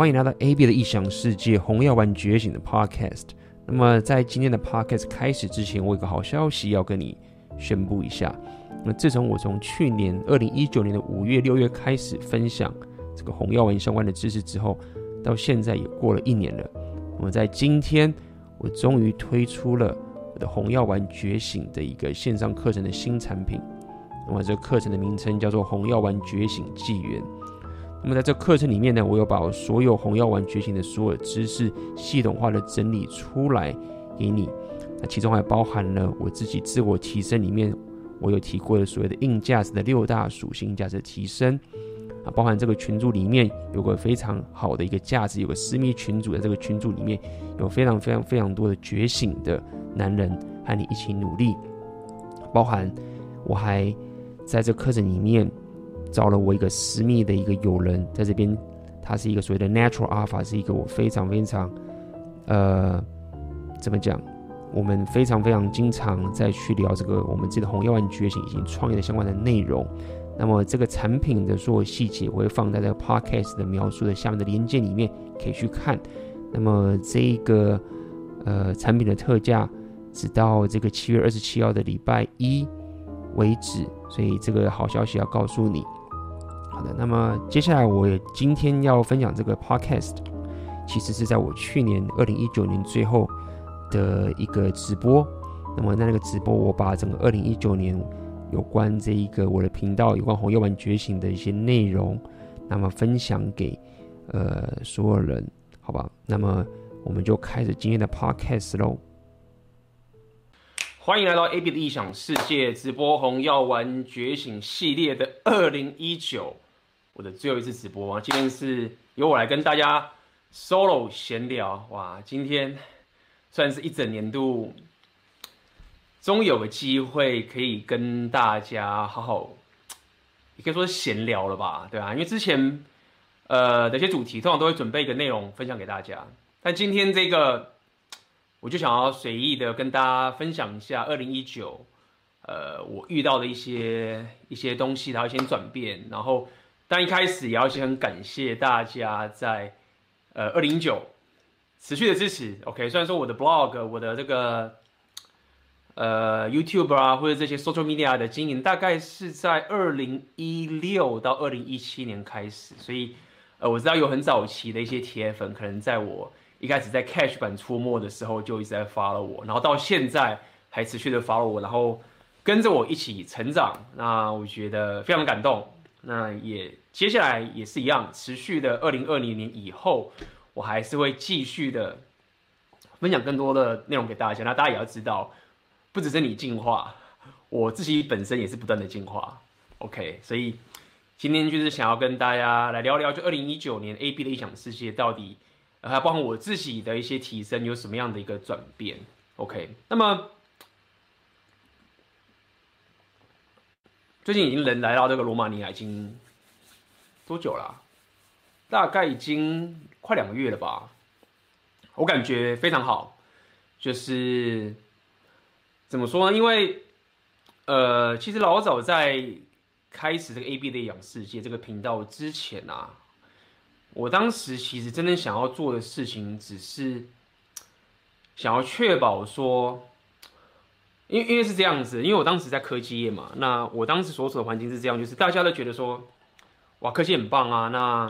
欢迎来到 AB 的异想世界红药丸觉醒的 Podcast。那么在今天的 Podcast 开始之前，我有个好消息要跟你宣布一下。那自从我从去年二零一九年的五月、六月开始分享这个红药丸相关的知识之后，到现在也过了一年了。那么在今天，我终于推出了我的红药丸觉醒的一个线上课程的新产品。那么这个课程的名称叫做红药丸觉醒纪元。那么在这课程里面呢，我有把我所有红药丸觉醒的所有知识系统化的整理出来给你。那其中还包含了我自己自我提升里面我有提过的所谓的硬价值的六大属性价值提升啊，包含这个群组里面有个非常好的一个价值，有个私密群组，在这个群组里面有非常非常非常多的觉醒的男人和你一起努力。包含我还在这课程里面。找了我一个私密的一个友人，在这边，他是一个所谓的 Natural Alpha，是一个我非常非常，呃，怎么讲？我们非常非常经常在去聊这个我们自己的红药丸觉醒以及创业的相关的内容。那么这个产品的所有细节，我会放在这个 Podcast 的描述的下面的链接里面，可以去看。那么这个呃产品的特价，直到这个七月二十七号的礼拜一为止，所以这个好消息要告诉你。的，那么接下来我也今天要分享这个 podcast，其实是在我去年二零一九年最后的一个直播。那么在那个直播，我把整个二零一九年有关这一个我的频道有关红药丸觉醒的一些内容，那么分享给呃所有人，好吧？那么我们就开始今天的 podcast 喽。欢迎来到 AB 的异想世界直播红药丸觉醒系列的二零一九。我的最后一次直播啊，今天是由我来跟大家 solo 闲聊哇！今天算是一整年度，终于有个机会可以跟大家好好，也可以说是闲聊了吧，对啊，因为之前呃的一些主题通常都会准备一个内容分享给大家，但今天这个我就想要随意的跟大家分享一下二零一九，呃，我遇到的一些一些东西，然后一些转变，然后。但一开始也要先很感谢大家在，呃，二零一九持续的支持。OK，虽然说我的 blog、我的这个呃 YouTube 啊，或者这些 social media 的经营，大概是在二零一六到二零一七年开始，所以呃，我知道有很早期的一些铁粉，可能在我一开始在 Cash 版出没的时候就一直在 follow 我，然后到现在还持续的 follow 我，然后跟着我一起成长，那我觉得非常感动。那也接下来也是一样，持续的二零二零年以后，我还是会继续的分享更多的内容给大家。那大家也要知道，不只是你进化，我自己本身也是不断的进化。OK，所以今天就是想要跟大家来聊聊，就二零一九年 AB 的异想世界到底，还包括我自己的一些提升有什么样的一个转变。OK，那么。最近已经人来到这个罗马尼亚已经多久了？大概已经快两个月了吧。我感觉非常好，就是怎么说呢？因为呃，其实老早在开始这个 AB 的养世界这个频道之前啊，我当时其实真正想要做的事情，只是想要确保说。因因为是这样子，因为我当时在科技业嘛，那我当时所处的环境是这样，就是大家都觉得说，哇，科技很棒啊，那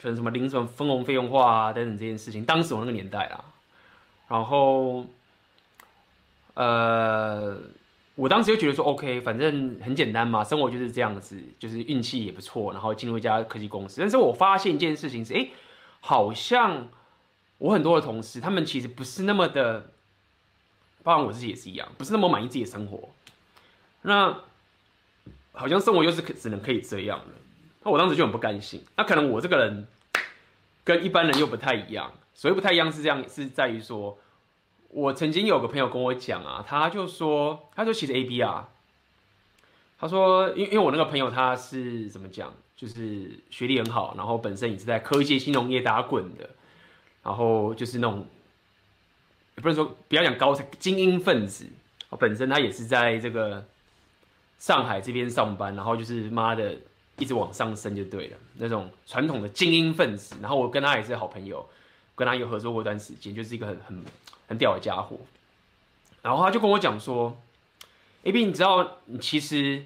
可能什么零什么分红费用化啊等等这件事情，当时我那个年代啦，然后，呃，我当时就觉得说，OK，反正很简单嘛，生活就是这样子，就是运气也不错，然后进入一家科技公司，但是我发现一件事情是，哎，好像我很多的同事，他们其实不是那么的。包括我自己也是一样，不是那么满意自己的生活。那好像生活又是可只能可以这样了，那我当时就很不甘心。那可能我这个人跟一般人又不太一样，所以不太一样是这样，是在于说，我曾经有个朋友跟我讲啊，他就说，他说其实 AB 啊，他说，因因为我那个朋友他是怎么讲，就是学历很好，然后本身也是在科技金融业打滚的，然后就是那种。也不是说不要讲高层精英分子，本身他也是在这个上海这边上班，然后就是妈的一直往上升就对了，那种传统的精英分子。然后我跟他也是好朋友，跟他有合作过一段时间，就是一个很很很屌的家伙。然后他就跟我讲说：“AB，你知道，你其实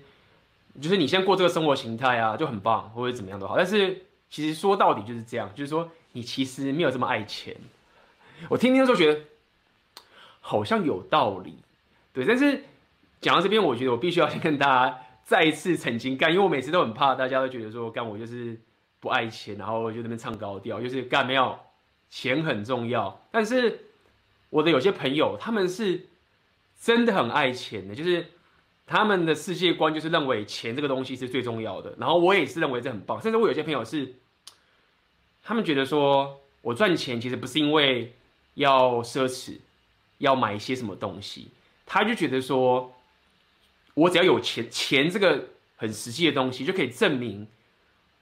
就是你现在过这个生活形态啊，就很棒，或者怎么样都好。但是其实说到底就是这样，就是说你其实没有这么爱钱。我听听的时候觉得好像有道理，对。但是讲到这边，我觉得我必须要先跟大家再一次澄清干，因为我每次都很怕大家都觉得说干我就是不爱钱，然后就在那边唱高调，就是干没有钱很重要。但是我的有些朋友他们是。真的很爱钱的，就是他们的世界观就是认为钱这个东西是最重要的。然后我也是认为这很棒，甚至我有些朋友是，他们觉得说我赚钱其实不是因为要奢侈，要买一些什么东西，他就觉得说，我只要有钱，钱这个很实际的东西就可以证明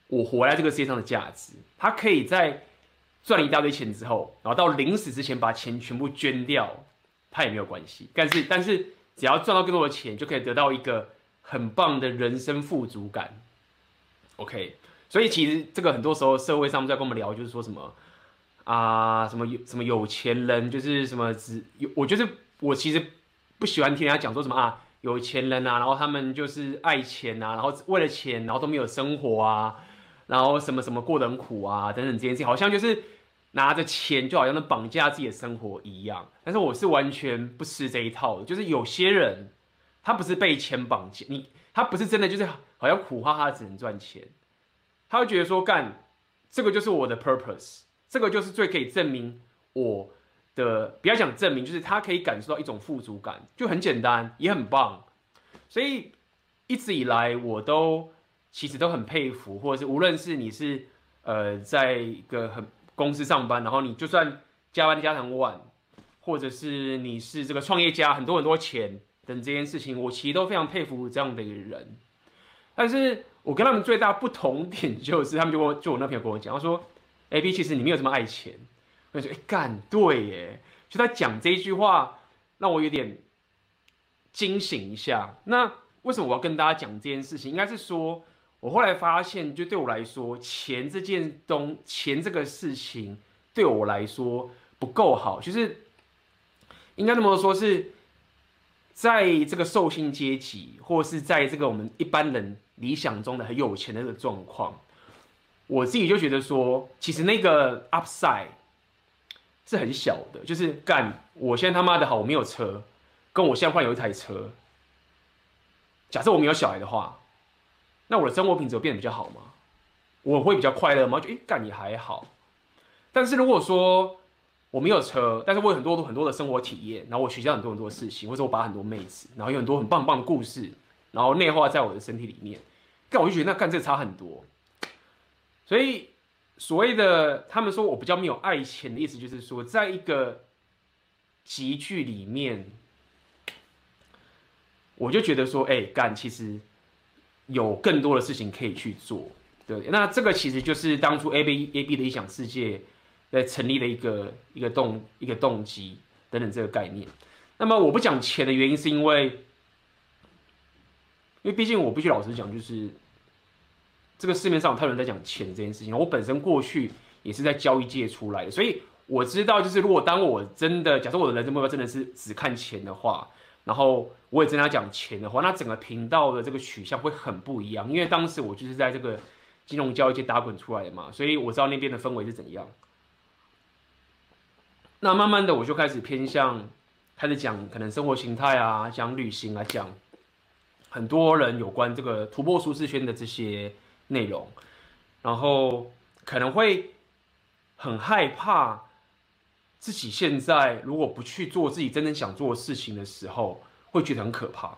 我活在这个世界上的价值。他可以在赚了一大堆钱之后，然后到临死之前把钱全部捐掉。他也没有关系，但是但是只要赚到更多的钱，就可以得到一个很棒的人生富足感。OK，所以其实这个很多时候社会上在跟我们聊，就是说什么啊，什么有什么有钱人，就是什么只有我就是我其实不喜欢听人家讲说什么啊，有钱人啊，然后他们就是爱钱啊，然后为了钱，然后都没有生活啊，然后什么什么过得很苦啊等等这件事情，好像就是。拿着钱就好像能绑架自己的生活一样，但是我是完全不吃这一套的。就是有些人，他不是被钱绑架，你他不是真的就是好像苦哈哈只能赚钱，他会觉得说干这个就是我的 purpose，这个就是最可以证明我的，不要讲证明，就是他可以感受到一种富足感，就很简单，也很棒。所以一直以来我都其实都很佩服，或者是无论是你是呃在一个很。公司上班，然后你就算加班加很晚，或者是你是这个创业家，很多很多钱等这件事情，我其实都非常佩服这样的一个人。但是我跟他们最大不同点就是，他们就跟我就我那朋友跟我讲，他说：“AB，其实你没有这么爱钱。”我就说：“哎，干对耶！”就他讲这一句话，让我有点惊醒一下。那为什么我要跟大家讲这件事情？应该是说。我后来发现，就对我来说，钱这件东，钱这个事情对我来说不够好，就是应该那么说，是在这个受薪阶级，或是在这个我们一般人理想中的很有钱的这个状况，我自己就觉得说，其实那个 upside 是很小的，就是干，我现在他妈的好，我没有车，跟我现在换有一台车，假设我没有小孩的话。那我的生活品质有变得比较好吗？我会比较快乐吗？就诶，干也还好。但是如果说我没有车，但是我有很多很多的生活体验，然后我学到很多很多事情，或者我把很多妹子，然后有很多很棒棒的故事，然后内化在我的身体里面，干我就觉得那干这差很多。所以所谓的他们说我比较没有爱钱的意思，就是说在一个集聚里面，我就觉得说，哎，干其实。有更多的事情可以去做，对，那这个其实就是当初 A B A B 的异想世界在成立的一个一个动一个动机等等这个概念。那么我不讲钱的原因，是因为，因为毕竟我必须老实讲，就是这个市面上有太多人在讲钱这件事情。我本身过去也是在交易界出来的，所以我知道，就是如果当我真的假设我的人生目标真的是只看钱的话。然后我也真的要讲钱的话，那整个频道的这个取向会很不一样，因为当时我就是在这个金融交易界打滚出来的嘛，所以我知道那边的氛围是怎样。那慢慢的我就开始偏向，开始讲可能生活形态啊，讲旅行啊，讲很多人有关这个突破舒适圈的这些内容，然后可能会很害怕。自己现在如果不去做自己真正想做的事情的时候，会觉得很可怕。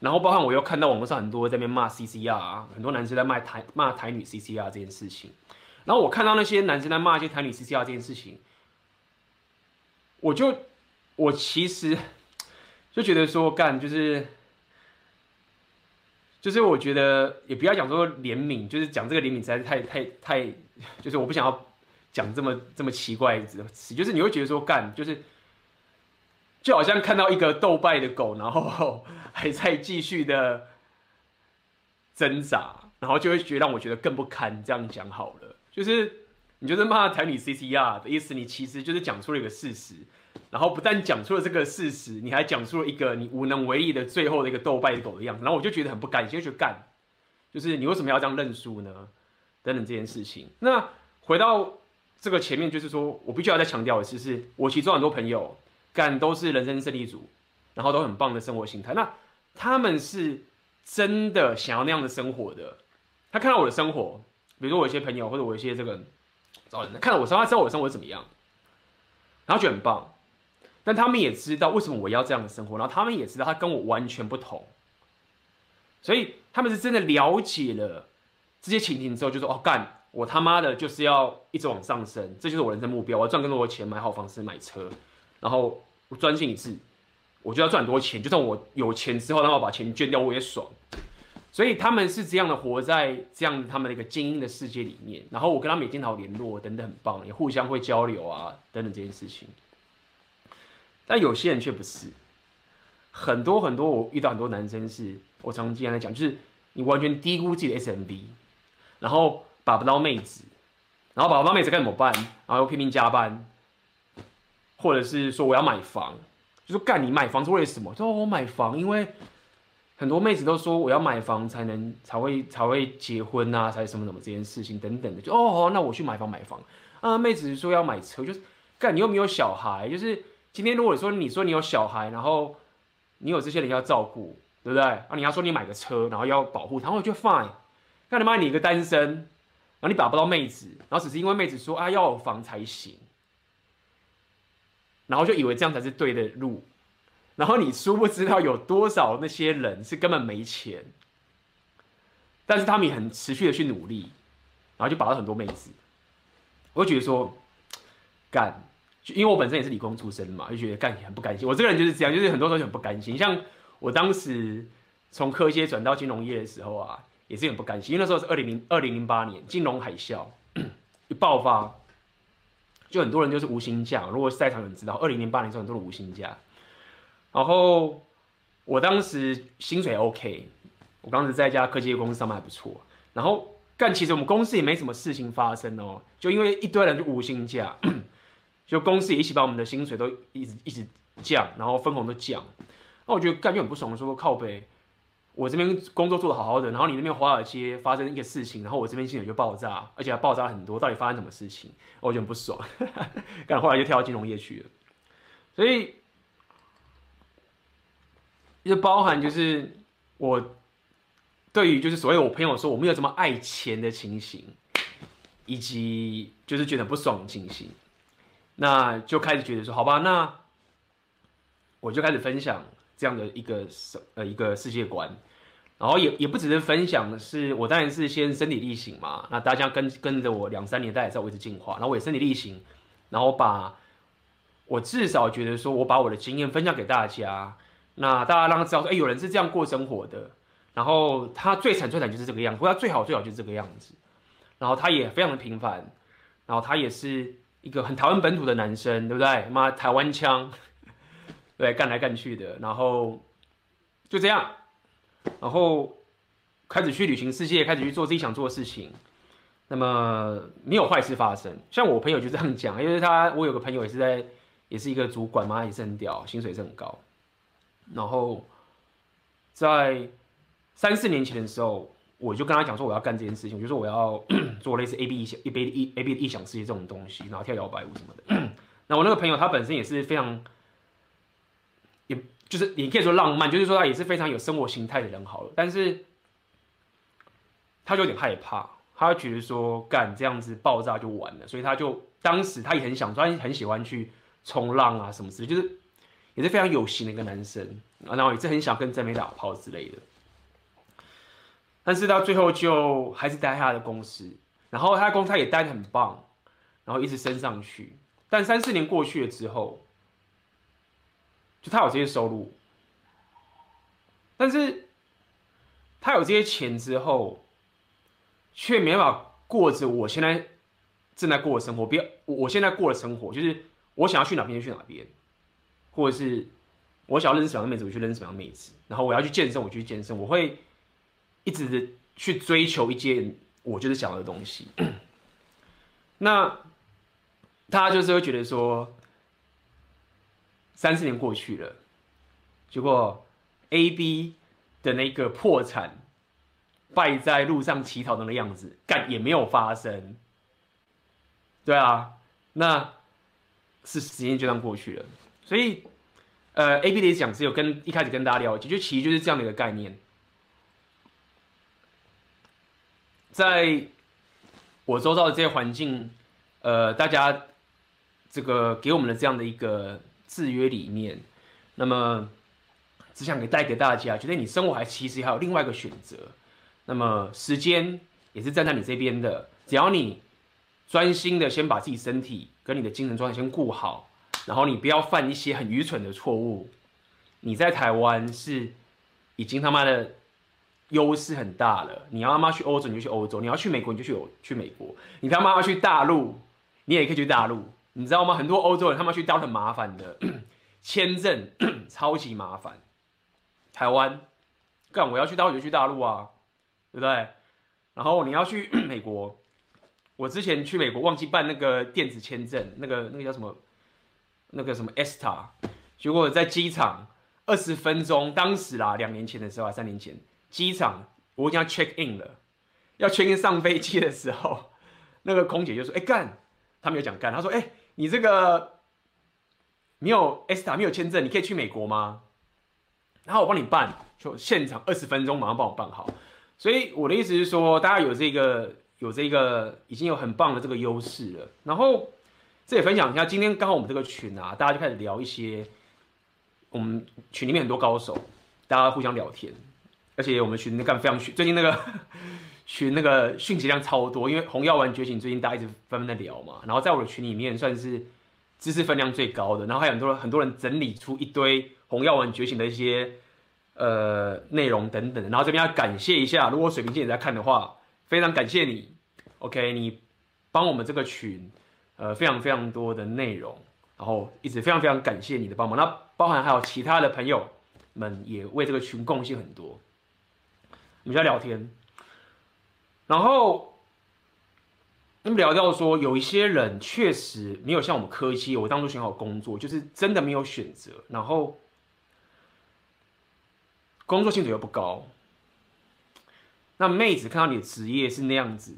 然后，包括我又看到网络上很多在那边骂 CCR，很多男生在骂台骂台女 CCR 这件事情。然后我看到那些男生在骂一些台女 CCR 这件事情，我就我其实就觉得说干就是就是我觉得也不要讲说怜悯，就是讲这个怜悯实在是太太太，就是我不想要。讲这么这么奇怪的词，就是你会觉得说干，就是就好像看到一个斗败的狗，然后 还在继续的挣扎，然后就会觉得让我觉得更不堪。这样讲好了，就是你就是骂台女 CCR 的意思，你其实就是讲出了一个事实，然后不但讲出了这个事实，你还讲出了一个你无能为力的最后的一个斗败狗的样子，然后我就觉得很不甘心，就去干，就是你为什么要这样认输呢？等等这件事情。那回到这个前面，就是说我必须要再强调的是，是我其中很多朋友干都是人生胜利组，然后都很棒的生活心态，那他们是真的想要那样的生活的。他看到我的生活，比如说我一些朋友或者我一些这个找人看到我生，他知道我的生活怎么样，然后觉得很棒。但他们也知道为什么我要这样的生活，然后他们也知道他跟我完全不同，所以他们是真的了解了这些情形之后，就说：“哦，干，我他妈的就是要一直往上升，这就是我人生目标，我要赚更多的钱，买好房子，买车，然后我专心一致，我就要赚很多钱，就算我有钱之后，让我把钱捐掉，我也爽。”所以他们是这样的活在这样他们的一个精英的世界里面，然后我跟他们也经常联络等等，很棒，也互相会交流啊等等这件事情。但有些人却不是，很多很多我遇到很多男生是，我常经常在讲，就是你完全低估自己的 SMB，然后把不到妹子，然后把不到妹子该怎么办？然后又拼命加班，或者是说我要买房，就说干你买房是为了什么？说我买房因为。很多妹子都说我要买房才能才会才会结婚啊，才什么什么这件事情等等的，就哦，那我去买房买房啊。妹子说要买车，就是干你又没有小孩，就是今天如果说你说你有小孩，然后你有这些人要照顾，对不对？啊，你要说你买个车，然后要保护他，我就 fine。干你妈你一个单身，然后你把不到妹子，然后只是因为妹子说啊要有房才行，然后就以为这样才是对的路。然后你殊不知道有多少那些人是根本没钱，但是他们也很持续的去努力，然后就把到很多妹子。我就觉得说，干，因为我本身也是理工出身嘛，就觉得干很不甘心。我这个人就是这样，就是很多时候很不甘心。像我当时从科技转到金融业的时候啊，也是很不甘心，因为那时候是二零零二零零八年金融海啸一爆发，就很多人就是无薪假。如果在场人知道，二零零八年时候很多人无薪假。然后我当时薪水 OK，我当时在一家科技公司上班还不错。然后干，其实我们公司也没什么事情发生哦，就因为一堆人就无薪假，就公司也一起把我们的薪水都一直一直降，然后分红都降。那我觉得干就很不爽，说靠北，我这边工作做得好好的，然后你那边华尔街发生一个事情，然后我这边薪水就爆炸，而且还爆炸很多，到底发生什么事情？我就很不爽，干后来就跳到金融业去了，所以。就包含就是我对于就是所谓我朋友说我没有这么爱钱的情形，以及就是觉得不爽的情形，那就开始觉得说好吧，那我就开始分享这样的一个呃一个世界观，然后也也不只是分享是我当然是先身体力行嘛，那大家跟跟着我两三年，大家也知道我一直进化，然后我也身体力行，然后把我至少觉得说我把我的经验分享给大家。那大家让他知道说，哎、有人是这样过生活的，然后他最惨最惨就是这个样子，或他最好最好就是这个样子，然后他也非常的平凡，然后他也是一个很台湾本土的男生，对不对？妈台湾腔，对，干来干去的，然后就这样，然后开始去旅行世界，开始去做自己想做的事情，那么没有坏事发生。像我朋友就这样讲，因为他我有个朋友也是在，也是一个主管嘛，也是很屌，薪水是很高。然后，在三四年前的时候，我就跟他讲说我要干这件事情，我就说我要 做类似 A B 异想一杯一 A B 的异想世界这种东西，然后跳摇摆舞什么的。那我那个朋友他本身也是非常，也就是你可以说浪漫，就是说他也是非常有生活形态的人好了。但是，他就有点害怕，他觉得说干这样子爆炸就完了，所以他就当时他也很想，他很喜欢去冲浪啊什么之类，就是。也是非常有型的一个男生，然后也是很想跟真美打炮之类的，但是到最后就还是待在他的公司，然后他的公司他也待得很棒，然后一直升上去，但三四年过去了之后，就他有这些收入，但是他有这些钱之后，却没办法过着我现在正在过的生活，比我我现在过的生活，就是我想要去哪边就去哪边。或者是我想要认识什么样的妹子，我去认识什么样的妹子。然后我要去健身，我去健身。我会一直的去追求一件我就是想要的东西。那他就是会觉得说，三四年过去了，结果 A B 的那个破产败在路上乞讨的那个样子，干也没有发生。对啊，那是时间就这样过去了。所以，呃，A B 的讲只有跟一开始跟大家聊，其实其实就是这样的一个概念。在我周遭的这些环境，呃，大家这个给我们的这样的一个制约里面，那么只想给带给大家，觉得你生活还其实还有另外一个选择。那么时间也是站在你这边的，只要你专心的先把自己身体跟你的精神状态先顾好，然后你不要犯一些很愚蠢的错误。你在台湾是已经他妈的。优势很大了。你要他妈去欧洲，你就去欧洲；你要去美国，你就去去美国。你他妈要去大陆，你也可以去大陆。你知道吗？很多欧洲人他妈去大陆很麻烦的，签证超级麻烦。台湾干，我要去大陆就去大陆啊，对不对？然后你要去 美国，我之前去美国忘记办那个电子签证，那个那个叫什么？那个什么 ESTA，结果在机场二十分钟，当时啦，两年前的时候啊，三年前。机场，我已经要 check in 了，要 check in 上飞机的时候，那个空姐就说：“哎、干，他没有讲干，他说：哎、你这个没有 ESTA 没有签证，你可以去美国吗？然后我帮你办，就现场二十分钟马上帮我办好。所以我的意思是说，大家有这个有这个已经有很棒的这个优势了。然后这也分享一下，今天刚好我们这个群啊，大家就开始聊一些我们群里面很多高手，大家互相聊天。”而且我们群那干非常讯，最近那个 群那个讯息量超多，因为《红药丸觉醒》最近大家一直纷纷在聊嘛，然后在我的群里面算是知识分量最高的，然后还有很多很多人整理出一堆《红药丸觉醒》的一些呃内容等等，然后这边要感谢一下，如果水瓶姐也在看的话，非常感谢你，OK，你帮我们这个群呃非常非常多的内容，然后一直非常非常感谢你的帮忙，那包含还有其他的朋友们也为这个群贡献很多。我们在聊天，然后那么聊到说，有一些人确实没有像我们科技，我当初选好工作，就是真的没有选择，然后工作薪水又不高，那妹子看到你的职业是那样子，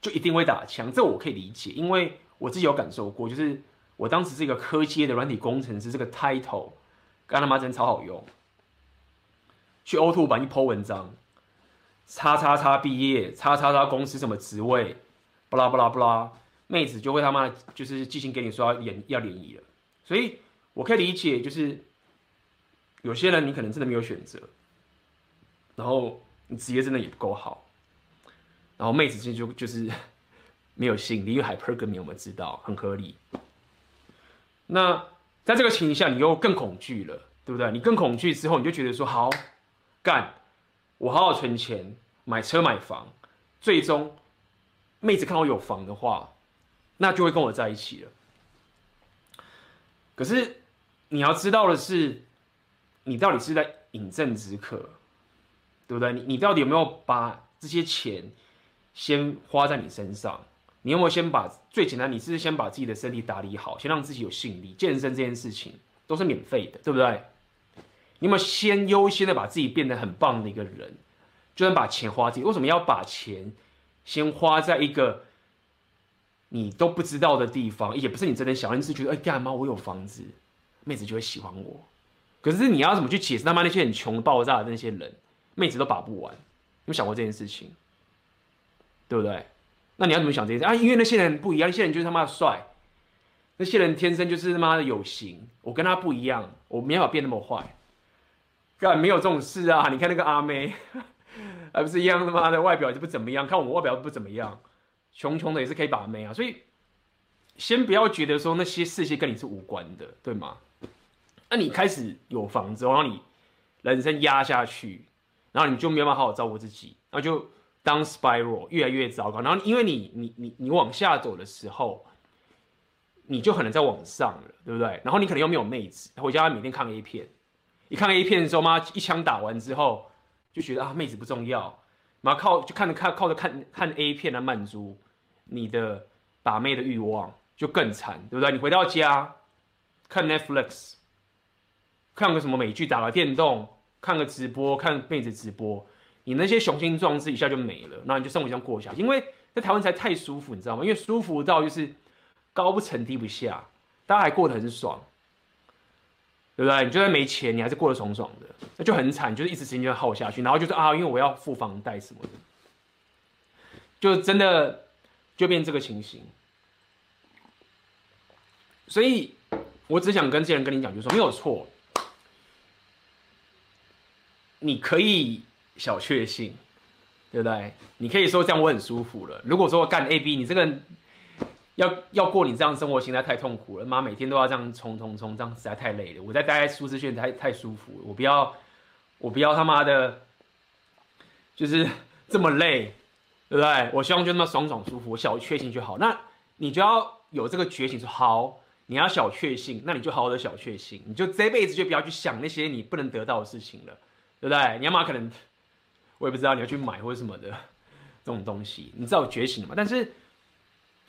就一定会打枪，这我可以理解，因为我自己有感受过，就是我当时是一个科技的软体工程师，这个 title，干他妈真超好用。去 O Two 版一 po 文章，叉叉叉毕业，叉叉叉公司什么职位，巴拉巴拉巴拉，妹子就会他妈就是寄信给你说要联要联谊了，所以我可以理解，就是有些人你可能真的没有选择，然后你职业真的也不够好，然后妹子就就就是 没有吸引力，因为 hypergamy 我们知道很合理。那在这个情况下，你又更恐惧了，对不对？你更恐惧之后，你就觉得说好。干，我好好存钱买车买房，最终妹子看我有房的话，那就会跟我在一起了。可是你要知道的是，你到底是在饮鸩止渴，对不对？你你到底有没有把这些钱先花在你身上？你有没有先把最简单，你是先把自己的身体打理好，先让自己有吸引力？健身这件事情都是免费的，对不对？你有没有先优先的把自己变得很棒的一个人，就算把钱花自己？为什么要把钱先花在一个你都不知道的地方？也不是你真的想，你是觉得哎干嘛我有房子，妹子就会喜欢我。可是你要怎么去解释他妈那些很穷爆炸的那些人，妹子都把不完？有想过这件事情？对不对？那你要怎么想这件事啊？因为那些人不一样，那些人就是他妈的帅，那些人天生就是他妈的有型。我跟他不一样，我没办法变那么坏。干没有这种事啊！你看那个阿妹，还不是一样他妈的外表就不怎么样？看我们外表不怎么样，穷穷的也是可以把妹啊！所以先不要觉得说那些事情跟你是无关的，对吗？那你开始有房子，然后你人生压下去，然后你就没有办法好好照顾自己，然后就当 spiral 越来越糟糕。然后因为你你你你往下走的时候，你就很难再往上了，对不对？然后你可能又没有妹子，回家每天看 A 片。一看 A 片的时候，妈一枪打完之后，就觉得啊，妹子不重要，然后靠就看着看靠着看看 A 片来满足你的把妹的欲望，就更惨，对不对？你回到家看 Netflix，看个什么美剧，打个电动，看个直播，看妹子直播，你那些雄心壮志一下就没了，然后你就生活这样过下去，因为在台湾才太舒服，你知道吗？因为舒服到就是高不成低不下，大家还过得很爽。对不对？你就算没钱，你还是过得爽爽的，那就很惨，就是一直时间就要耗下去，然后就是啊，因为我要付房贷什么的，就真的就变这个情形。所以我只想跟这些人跟你讲，就是说没有错，你可以小确幸，对不对？你可以说这样我很舒服了。如果说干 A B，你这个。要要过你这样生活，现在太痛苦了。妈，每天都要这样冲冲冲，这样实在太累了。我在待在舒适圈太太舒服了，我不要，我不要他妈的，就是这么累，对不对？我希望就那么爽爽舒服，我小确幸就好。那你就要有这个觉醒，说好，你要小确幸，那你就好好的小确幸，你就这辈子就不要去想那些你不能得到的事情了，对不对？你要嘛可能，我也不知道你要去买或者什么的这种东西，你知道觉醒了吗？但是。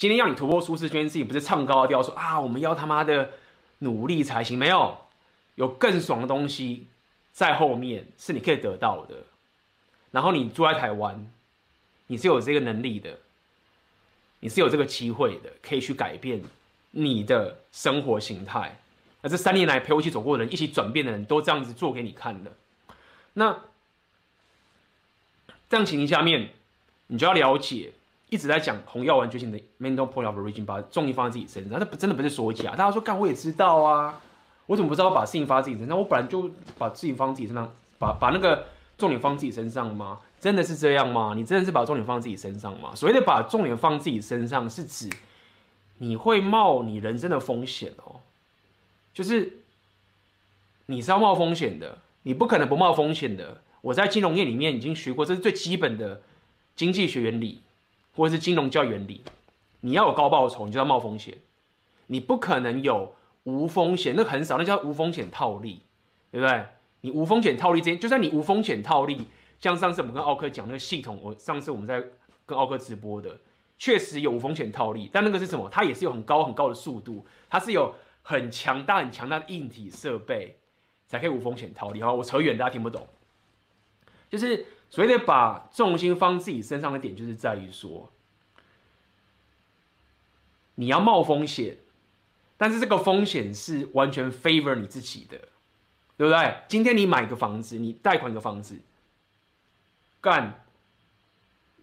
今天要你突破舒适圈，自己不是唱高调说啊，我们要他妈的努力才行。没有，有更爽的东西在后面是你可以得到的。然后你住在台湾，你是有这个能力的，你是有这个机会的，可以去改变你的生活形态。那这三年来陪我一起走过的人，一起转变的人都这样子做给你看的。那这样情形下面，你就要了解。一直在讲红药丸觉醒的 mental point of origin，把重力放在自己身上，那不真的不是说假。大家说干，我也知道啊，我怎么不知道把事情放在自己身上？我本来就把自己放自己身上，把把那个重点放自己身上吗？真的是这样吗？你真的是把重点放在自己身上吗？所谓的把重点放自己身上，是指你会冒你人生的风险哦，就是你是要冒风险的，你不可能不冒风险的。我在金融业里面已经学过，这是最基本的经济学原理。或者是金融教原理，你要有高报酬，你就要冒风险，你不可能有无风险，那很少，那叫无风险套利，对不对？你无风险套利之间，就算你无风险套利，像上次我们跟奥克讲那个系统，我上次我们在跟奥克直播的，确实有无风险套利，但那个是什么？它也是有很高很高的速度，它是有很强大很强大的硬体设备才可以无风险套利。好，我扯远，大家听不懂，就是。所以得把重心放自己身上的点，就是在于说，你要冒风险，但是这个风险是完全 favor 你自己的，对不对？今天你买个房子，你贷款一个房子，干，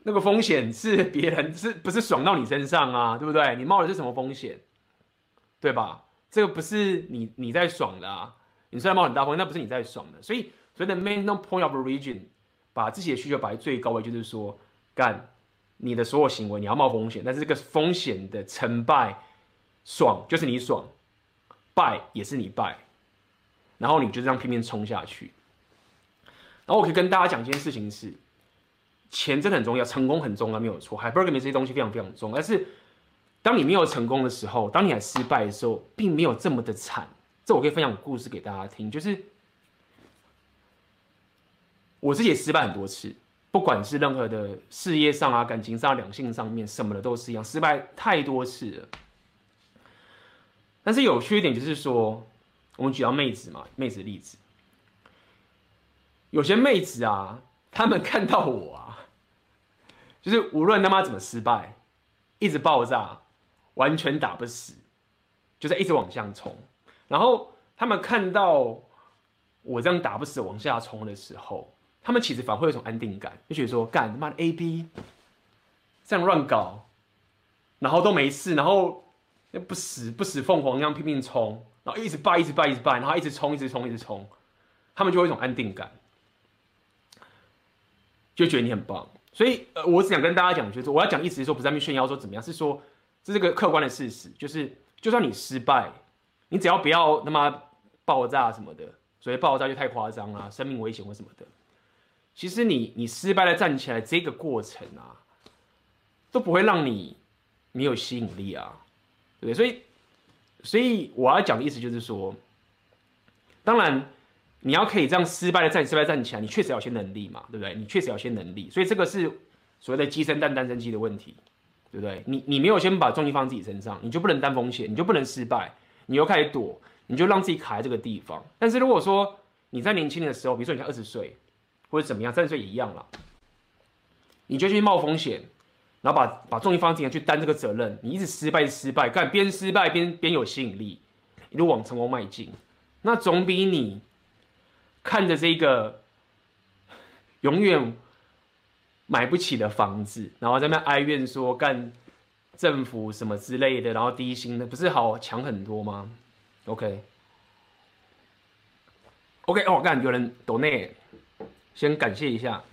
那个风险是别人是不是爽到你身上啊？对不对？你冒的是什么风险？对吧？这个不是你你在爽的啊，你虽然冒很大风险，那不是你在爽的。所以，所以的 main point of origin。把自己的需求摆在最高位，就是说，干你的所有行为，你要冒风险，但是这个风险的成败，爽就是你爽，败也是你败，然后你就这样拼命冲下去。然后我可以跟大家讲一件事情是，钱真的很重要，成功很重要，没有错，Hypergamy 这些东西非常非常重要。但是当你没有成功的时候，当你还失败的时候，并没有这么的惨。这我可以分享个故事给大家听，就是。我自己也失败很多次，不管是任何的事业上啊、感情上、两性上面什么的，都是一样，失败太多次了。但是有缺点就是说，我们举到妹子嘛，妹子的例子，有些妹子啊，她们看到我啊，就是无论他妈怎么失败，一直爆炸，完全打不死，就在一直往下冲。然后他们看到我这样打不死往下冲的时候，他们其实反而会有一种安定感，就觉得说，干他妈的 A B 这样乱搞，然后都没事，然后不死不死凤凰一样拼命冲，然后一直败一直败一直败，然后一直冲一直冲一直冲，他们就会一种安定感，就觉得你很棒。所以，呃，我只想跟大家讲，就是我要讲意思是说，不是在那炫耀说怎么样，是说这是个客观的事实，就是就算你失败，你只要不要他妈爆炸什么的，所以爆炸就太夸张了，生命危险或什么的。其实你你失败了站起来这个过程啊，都不会让你没有吸引力啊，对不对？所以，所以我要讲的意思就是说，当然你要可以这样失败的站，失败站起来，你确实要有些能力嘛，对不对？你确实要有些能力，所以这个是所谓的鸡生蛋，蛋生鸡的问题，对不对？你你没有先把重心放自己身上，你就不能担风险，你就不能失败，你又开始躲，你就让自己卡在这个地方。但是如果说你在年轻的时候，比如说你才二十岁或者怎么样，三十岁也一样了，你就去冒风险，然后把把重心放在自己上去担这个责任，你一直失败，失败，干边失败边边有吸引力，一路往成功迈进，那总比你。看着这个永远买不起的房子，然后在那哀怨说干政府什么之类的，然后低薪的不是好强很多吗？OK，OK，、okay. okay, 哦，干有人 donate，先感谢一下。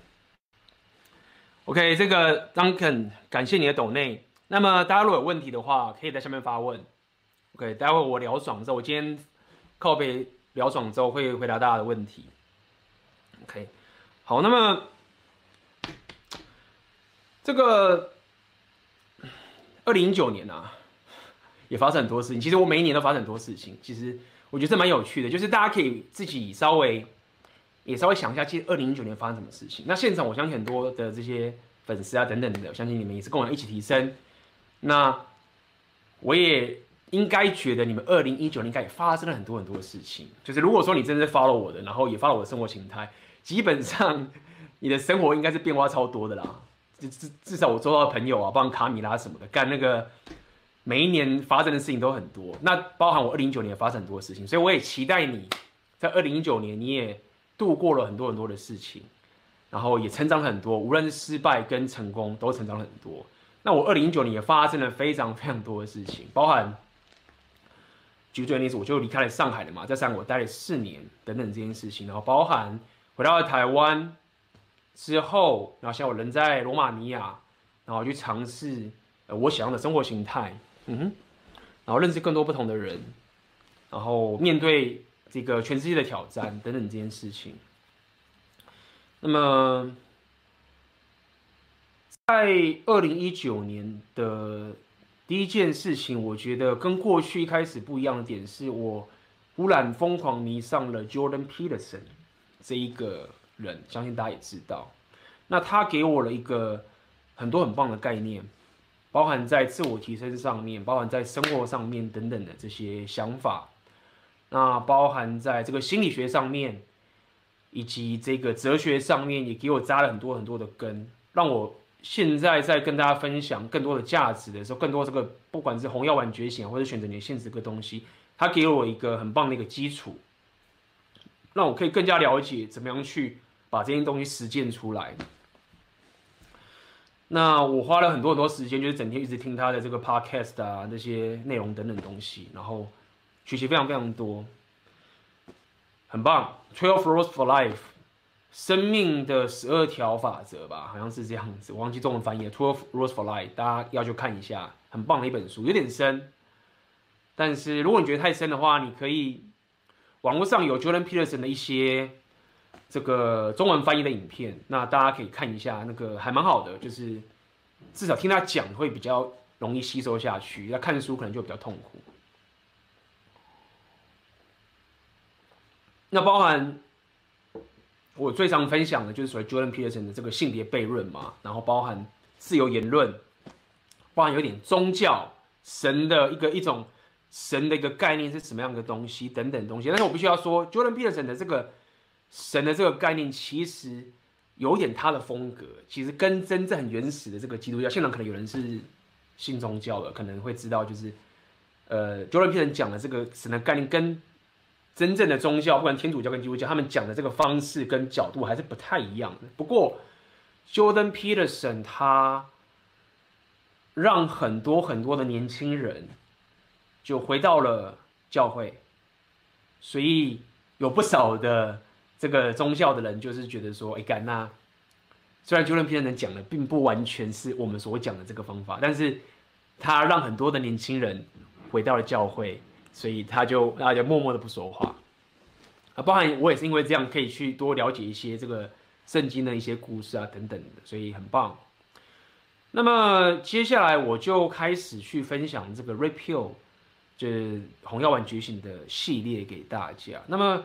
OK，这个 Duncan 感谢你的抖内。那么大家如果有问题的话，可以在下面发问。OK，待会我聊爽之后，我今天靠北。聊爽之后会回答大家的问题。OK，好，那么这个二零一九年啊，也发生很多事情。其实我每一年都发生很多事情。其实我觉得这蛮有趣的，就是大家可以自己稍微也稍微想一下，其实二零一九年发生什么事情。那现场我相信很多的这些粉丝啊等等的，我相信你们也是跟我一起提升。那我也。应该觉得你们二零一九年应该也发生了很多很多的事情。就是如果说你真的是 follow 我的，然后也 follow 我的生活形态，基本上你的生活应该是变化超多的啦。至至至少我周到的朋友啊，包括卡米拉什么的，干那个每一年发生的事情都很多。那包含我二零一九年也发生很多的事情，所以我也期待你在二零一九年你也度过了很多很多的事情，然后也成长了很多，无论是失败跟成功都成长了很多。那我二零一九年也发生了非常非常多的事情，包含。举最例子，我就离开了上海了嘛，在上海我待了四年，等等这件事情，然后包含回到了台湾之后，然后像我人在罗马尼亚，然后去尝试呃我想要的生活形态，嗯哼，然后认识更多不同的人，然后面对这个全世界的挑战 等等这件事情。那么在二零一九年的。第一件事情，我觉得跟过去一开始不一样的点是，我忽然疯狂迷上了 Jordan Peterson 这一个人，相信大家也知道。那他给我了一个很多很棒的概念，包含在自我提升上面，包含在生活上面等等的这些想法。那包含在这个心理学上面，以及这个哲学上面，也给我扎了很多很多的根，让我。现在在跟大家分享更多的价值的时候，更多这个不管是红药丸觉醒，或者选择你的现实这个东西，它给我一个很棒的一个基础，让我可以更加了解怎么样去把这些东西实践出来。那我花了很多很多时间，就是整天一直听他的这个 podcast 啊，那些内容等等东西，然后学习非常非常多，很棒。Twelve rules for life。生命的十二条法则吧，好像是这样子，我忘记中文翻译了。Twelve Rules for Life，大家要去看一下，很棒的一本书，有点深。但是如果你觉得太深的话，你可以网络上有 Jordan Peterson 的一些这个中文翻译的影片，那大家可以看一下，那个还蛮好的，就是至少听他讲会比较容易吸收下去，要看书可能就比较痛苦。那包含。我最常分享的就是所谓 Jordan Peterson 的这个性别悖论嘛，然后包含自由言论，包含有点宗教神的一个一种神的一个概念是什么样的东西等等东西。但是我必须要说，Jordan Peterson 的这个神的这个概念其实有点他的风格，其实跟真正很原始的这个基督教，现场可能有人是信宗教的，可能会知道，就是呃 Jordan Peterson 讲的这个神的概念跟。真正的宗教，不管天主教跟基督教，他们讲的这个方式跟角度还是不太一样的。不过，Jordan Peterson 他让很多很多的年轻人就回到了教会，所以有不少的这个宗教的人就是觉得说，哎，干那虽然 Jordan Peterson 讲的并不完全是我们所讲的这个方法，但是他让很多的年轻人回到了教会。所以他就大家默默的不说话啊，包含我也是因为这样可以去多了解一些这个圣经的一些故事啊等等的，所以很棒。那么接下来我就开始去分享这个 Red Pill，就是红药丸觉醒的系列给大家。那么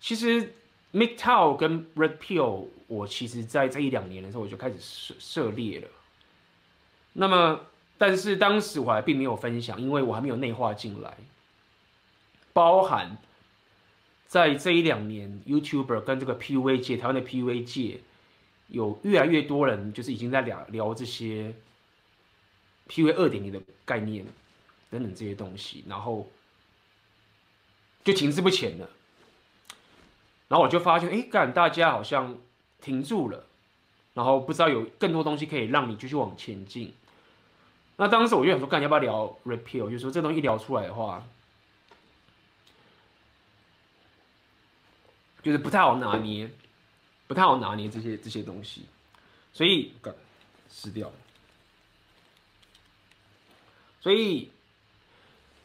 其实 m i c t o w 跟 Red Pill，我其实在这一两年的时候我就开始涉涉猎了。那么，但是当时我还并没有分享，因为我还没有内化进来。包含在这一两年，YouTuber 跟这个 PUA 界，台湾的 PUA 界，有越来越多人就是已经在聊聊这些 PUA 二点零的概念等等这些东西，然后就停滞不前了。然后我就发现，哎，干，大家好像停住了，然后不知道有更多东西可以让你继续往前进。那当时我就想说，干，要不要聊 Red Pill？就是说这东西一聊出来的话，就是不太好拿捏，不太好拿捏这些这些东西，所以干，撕掉。所以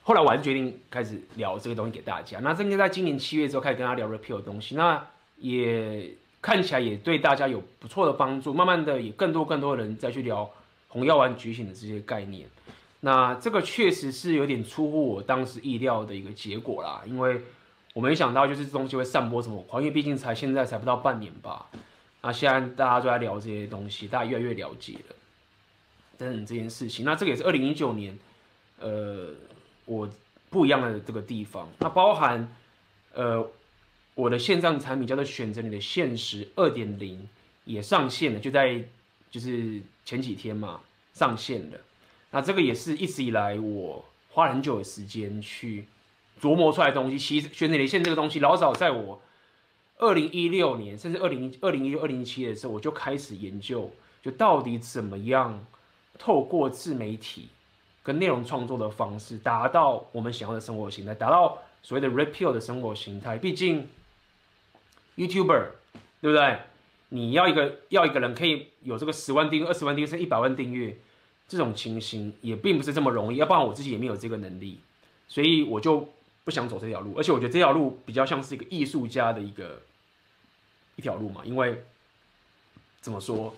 后来我还是决定开始聊这个东西给大家。那这个在今年七月之后开始跟他聊 Red Pill 的东西，那也看起来也对大家有不错的帮助。慢慢的，也更多更多的人再去聊红药丸觉醒的这些概念。那这个确实是有点出乎我当时意料的一个结果啦，因为。我没想到，就是这东西会散播这么快，因为毕竟才现在才不到半年吧。那现在大家都在聊这些东西，大家越来越了解了等等这件事情。那这个也是二零一九年，呃，我不一样的这个地方。那包含呃我的线上产品叫做选择你的现实二点零也上线了，就在就是前几天嘛上线了。那这个也是一直以来我花了很久的时间去。琢磨出来的东西，其实选择连线这个东西，老早在我二零一六年，甚至二零二零一六、二零一七的时候，我就开始研究，就到底怎么样透过自媒体跟内容创作的方式，达到我们想要的生活形态，达到所谓的 repeal 的生活形态。毕竟 YouTuber 对不对？你要一个要一个人可以有这个十万订阅、二十万订阅、甚至一百万订阅，这种情形也并不是这么容易。要不然我自己也没有这个能力，所以我就。不想走这条路，而且我觉得这条路比较像是一个艺术家的一个一条路嘛，因为怎么说，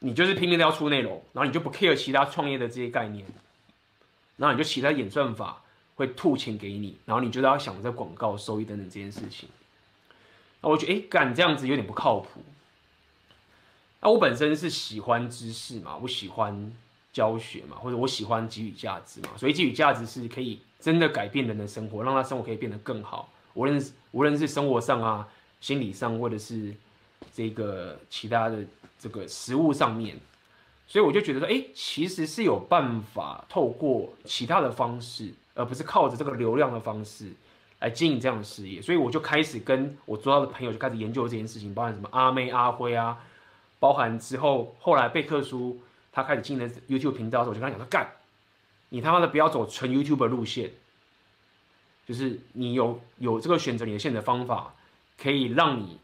你就是拼命的要出内容，然后你就不 care 其他创业的这些概念，然后你就其他演算法会吐钱给你，然后你就要想着广告收益等等这件事情，我觉得哎，干这样子有点不靠谱。那我本身是喜欢知识嘛，我喜欢教学嘛，或者我喜欢给予价值嘛，所以给予价值是可以。真的改变人的生活，让他生活可以变得更好。无论是无论是生活上啊、心理上，或者是这个其他的这个实物上面，所以我就觉得说，哎，其实是有办法透过其他的方式，而不是靠着这个流量的方式来经营这样的事业。所以我就开始跟我主要的朋友就开始研究这件事情，包含什么阿妹、阿辉啊，包含之后后来贝克书他开始经营 YouTube 频道的时候，我就跟他讲说干。你他妈的不要走纯 YouTube 路线，就是你有有这个选择你的现在的方法，可以让你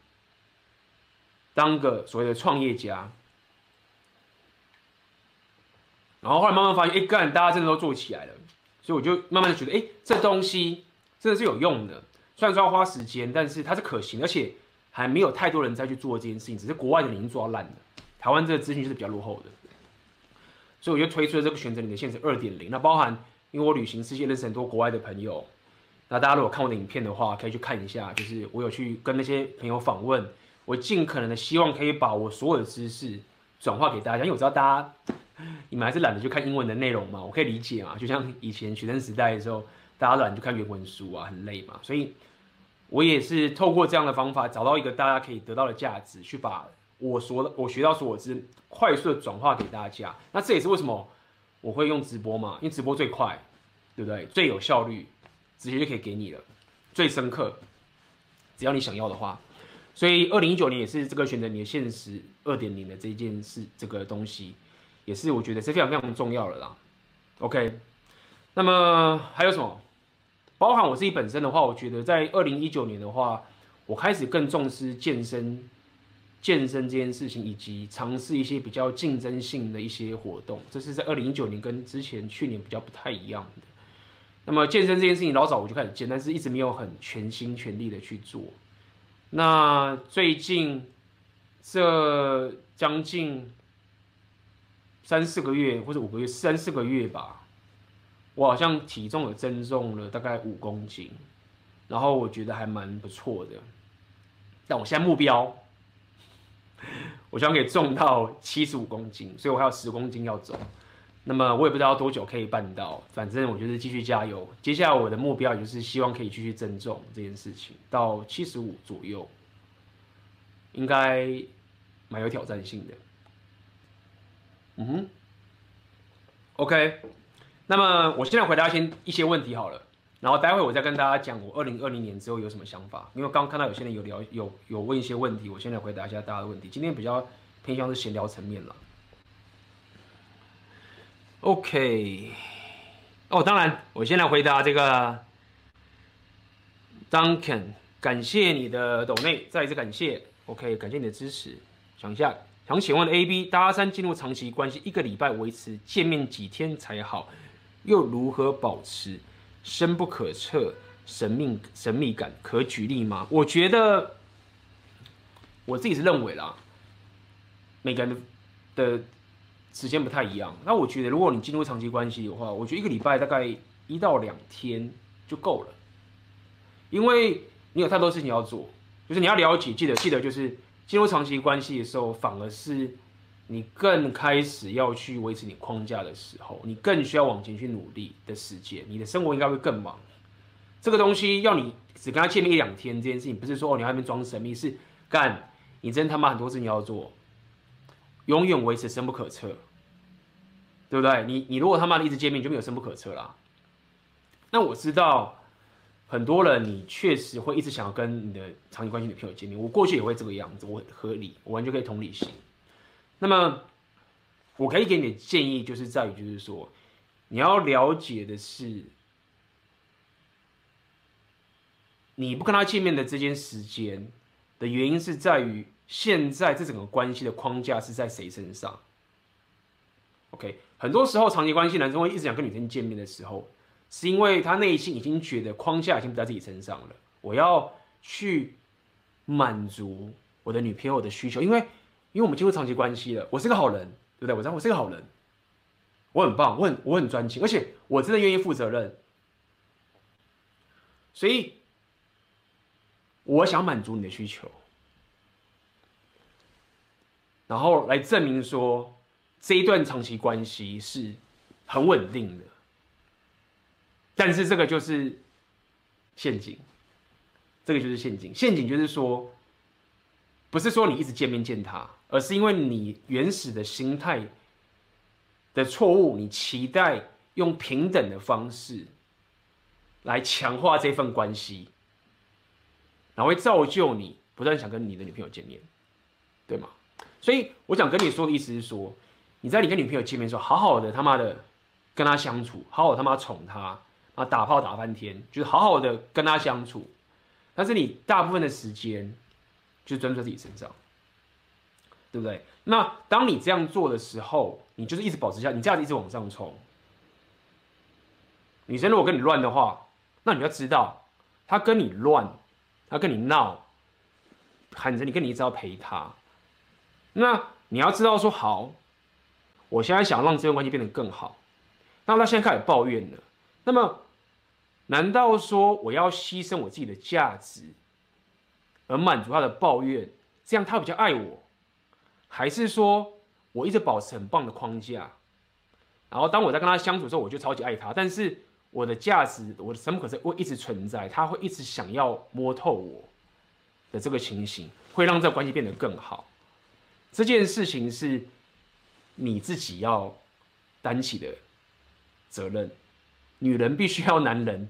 当个所谓的创业家。然后后来慢慢发现，哎，干，大家真的都做起来了，所以我就慢慢的觉得，哎，这东西真的是有用的。虽然说要花时间，但是它是可行，而且还没有太多人再去做这件事情，只是国外的已经做到烂了，台湾这个资讯就是比较落后的。所以我就推出了这个选择你的现实二点零，那包含因为我旅行世界认识很多国外的朋友，那大家如果看我的影片的话，可以去看一下，就是我有去跟那些朋友访问，我尽可能的希望可以把我所有的知识转化给大家，因为我知道大家 你们还是懒得去看英文的内容嘛，我可以理解嘛，就像以前学生时代的时候，大家懒得看原文书啊，很累嘛，所以我也是透过这样的方法找到一个大家可以得到的价值，去把。我所，我学到所知，快速的转化给大家。那这也是为什么我会用直播嘛？因为直播最快，对不对？最有效率，直接就可以给你了，最深刻。只要你想要的话，所以二零一九年也是这个选择你的现实二点零的这一件事，这个东西也是我觉得是非常非常重要的啦。OK，那么还有什么？包含我自己本身的话，我觉得在二零一九年的话，我开始更重视健身。健身这件事情，以及尝试一些比较竞争性的一些活动，这是在二零一九年跟之前去年比较不太一样的。那么健身这件事情，老早我就开始健，但是一直没有很全心全力的去做。那最近这将近三四个月或者五个月，三四个月吧，我好像体重有增重了大概五公斤。然后我觉得还蛮不错的。但我现在目标，我希望可以重到七十五公斤，所以我还有十公斤要走。那么我也不知道多久可以办到，反正我就是继续加油。接下来我的目标也就是希望可以继续增重这件事情，到七十五左右，应该蛮有挑战性的。嗯哼，OK，那么我现在回答先一些问题好了，然后待会我再跟大家讲我二零二零年之后有什么想法。因为刚刚看到有些人有聊有有问一些问题，我现在回答一下大家的问题。今天比较偏向是闲聊层面了。OK，哦，当然，我先来回答这个 Duncan，感谢你的抖内，再一次感谢。OK，感谢你的支持。想一下，想请问 AB 大三进入长期关系，一个礼拜维持见面几天才好？又如何保持深不可测、神秘神秘感？可举例吗？我觉得我自己是认为啦，每个人的。时间不太一样，那我觉得如果你进入长期关系的话，我觉得一个礼拜大概一到两天就够了，因为你有太多事情要做，就是你要了解，记得记得，就是进入长期关系的时候，反而是你更开始要去维持你框架的时候，你更需要往前去努力的时间，你的生活应该会更忙。这个东西要你只跟他见面一两天，这件事情不是说哦你还没装神秘，是干你真他妈很多事情要做。永远维持深不可测，对不对？你你如果他妈的一直见面，就没有深不可测啦。那我知道很多人，你确实会一直想要跟你的长期关系女朋友见面。我过去也会这个样子，我很合理，我完全可以同理心。那么，我可以给你的建议就是在于，就是说，你要了解的是，你不跟他见面的这件时间的原因是在于。现在这整个关系的框架是在谁身上？OK，很多时候长期关系男生会一直想跟女生见面的时候，是因为他内心已经觉得框架已经不在自己身上了。我要去满足我的女朋友的需求，因为因为我们进入长期关系了，我是个好人，对不对？我知道我是个好人，我很棒，我很我很专情，而且我真的愿意负责任，所以我想满足你的需求。然后来证明说，这一段长期关系是很稳定的，但是这个就是陷阱，这个就是陷阱。陷阱就是说，不是说你一直见面见他，而是因为你原始的心态的错误，你期待用平等的方式来强化这份关系，然后会造就你不断想跟你的女朋友见面，对吗？所以我想跟你说的意思是说，你在你跟女朋友见面的时候，好好的他妈的跟她相处，好好他妈宠她啊，打炮打翻天，就是好好的跟她相处。但是你大部分的时间就专注在自己身上，对不对？那当你这样做的时候，你就是一直保持下，你这样子一直往上冲。女生如果跟你乱的话，那你要知道，她跟你乱，她跟你闹，喊着你跟你一直要陪她。那你要知道说好，我现在想让这段关系变得更好，那她现在开始抱怨了。那么，难道说我要牺牲我自己的价值，而满足他的抱怨，这样他比较爱我？还是说我一直保持很棒的框架，然后当我在跟他相处的时候，我就超级爱他，但是我的价值，我的什么可是会一直存在，他会一直想要摸透我的这个情形，会让这关系变得更好。这件事情是你自己要担起的责任。女人必须要男人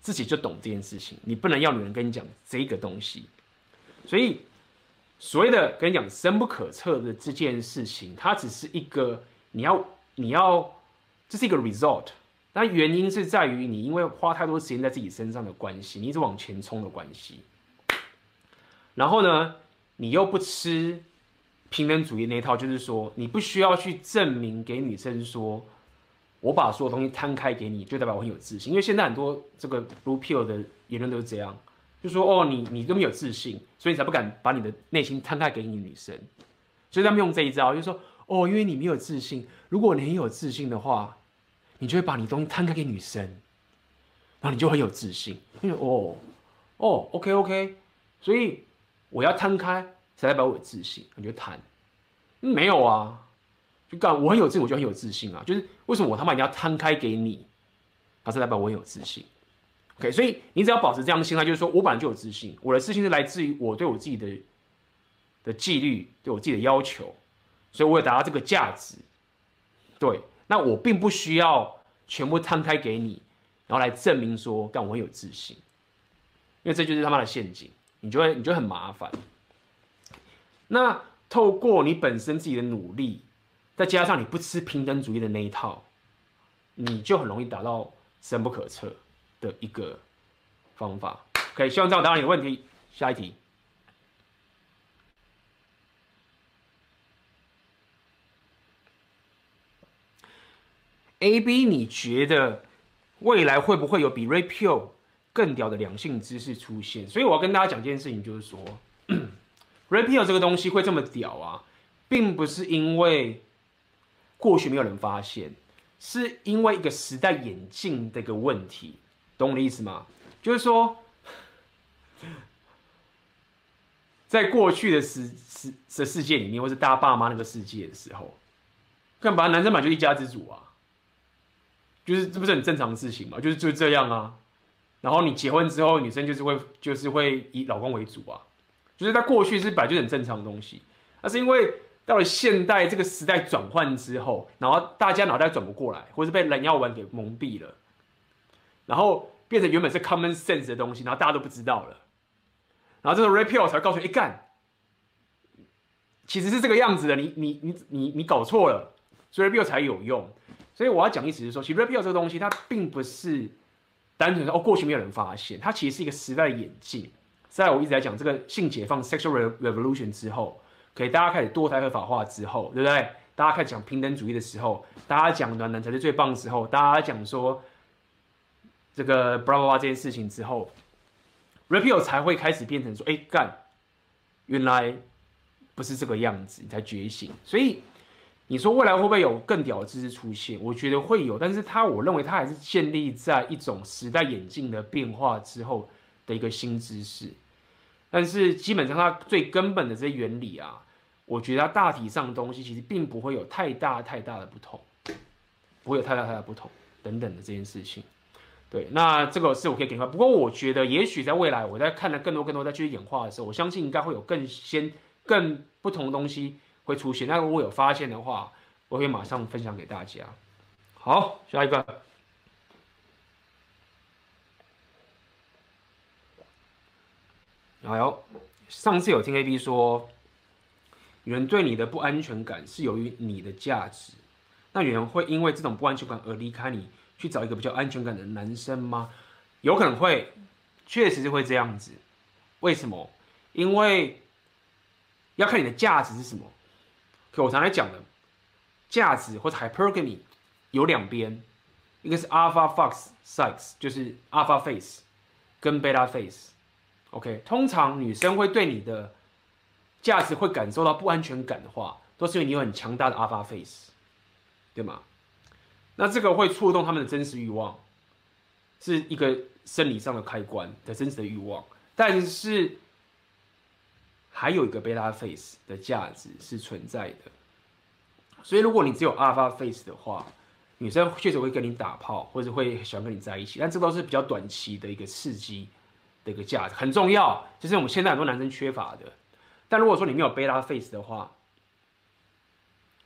自己就懂这件事情，你不能要女人跟你讲这个东西。所以所谓的跟你讲深不可测的这件事情，它只是一个你要你要这是一个 result，但原因是在于你因为花太多时间在自己身上的关系，你一直往前冲的关系。然后呢，你又不吃。平等主义那一套就是说，你不需要去证明给女生说，我把所有东西摊开给你，就代表我很有自信。因为现在很多这个 blue pill 的言论都是这样，就说哦，你你根本有自信，所以你才不敢把你的内心摊开给你女生。所以他们用这一招，就说哦，因为你没有自信，如果你很有自信的话，你就会把你东西摊开给女生，然后你就很有自信。因为哦哦，OK OK，所以我要摊开才代表我有自信，你就摊。没有啊，就干我很有自信，我就很有自信啊。就是为什么我他妈一定要摊开给你，才代表我很有自信。OK，所以你只要保持这样的心态，就是说我本来就有自信，我的自信是来自于我对我自己的的纪律，对我自己的要求，所以我有达到这个价值。对，那我并不需要全部摊开给你，然后来证明说干我很有自信，因为这就是他妈的陷阱，你就会你就很麻烦。那透过你本身自己的努力，再加上你不吃平等主义的那一套，你就很容易达到深不可测的一个方法。可以，希望这样答你的问题。下一题。A B，你觉得未来会不会有比 Red Pill 更屌的两性知识出现？所以我要跟大家讲一件事情，就是说，Red Pill 这个东西会这么屌啊，并不是因为过去没有人发现，是因为一个时代演进的一个问题，懂我的意思吗？就是说，在过去的世世的世界里面，或是大家爸妈那个世界的时候，干嘛男生嘛就一家之主啊。就是这不是很正常的事情嘛？就是就是这样啊。然后你结婚之后，女生就是会就是会以老公为主啊。就是在过去是本来就很正常的东西，那是因为到了现代这个时代转换之后，然后大家脑袋转不过来，或是被蓝药丸给蒙蔽了，然后变成原本是 common sense 的东西，然后大家都不知道了。然后这个 repeal 才告诉你，一干，其实是这个样子的，你你你你你搞错了，所以 repeal 才有用。所以我要讲意思是说，其实 repeal 这个东西，它并不是单纯说哦，过去没有人发现，它其实是一个时代的演进。在我一直在讲这个性解放 （sexual revolution） 之后，可以大家开始堕胎合法化之后，对不对？大家开始讲平等主义的时候，大家讲暖男才是最棒的时候，大家讲说这个 blah blah blah 这件事情之后，Red Pill 才会开始变成说，哎干，原来不是这个样子，你才觉醒。所以。你说未来会不会有更屌的知识出现？我觉得会有，但是它，我认为它还是建立在一种时代演进的变化之后的一个新知识。但是基本上它最根本的这些原理啊，我觉得它大体上的东西其实并不会有太大太大的不同，不会有太大太大不同等等的这件事情。对，那这个是我可以给你。不过我觉得也许在未来，我在看了更多更多再去演化的时候，我相信应该会有更先更不同的东西。会出现，那如果有发现的话，我会马上分享给大家。好，下一个。哎呦，上次有听 A B 说，有人对你的不安全感是由于你的价值，那有人会因为这种不安全感而离开你，去找一个比较安全感的男生吗？有可能会，确实是会这样子。为什么？因为要看你的价值是什么。可我常来讲的，价值或者 hypergamy 有两边，一个是 alpha fox sex，就是 alpha face，跟 beta face。OK，通常女生会对你的价值会感受到不安全感的话，都是因为你有很强大的 alpha face，对吗？那这个会触动他们的真实欲望，是一个生理上的开关的真实的欲望，但是。还有一个贝拉 face 的价值是存在的，所以如果你只有 alpha face 的话，女生确实会跟你打炮，或者会喜欢跟你在一起，但这都是比较短期的一个刺激的一个价值，很重要，就是我们现在很多男生缺乏的。但如果说你没有贝拉 face 的话，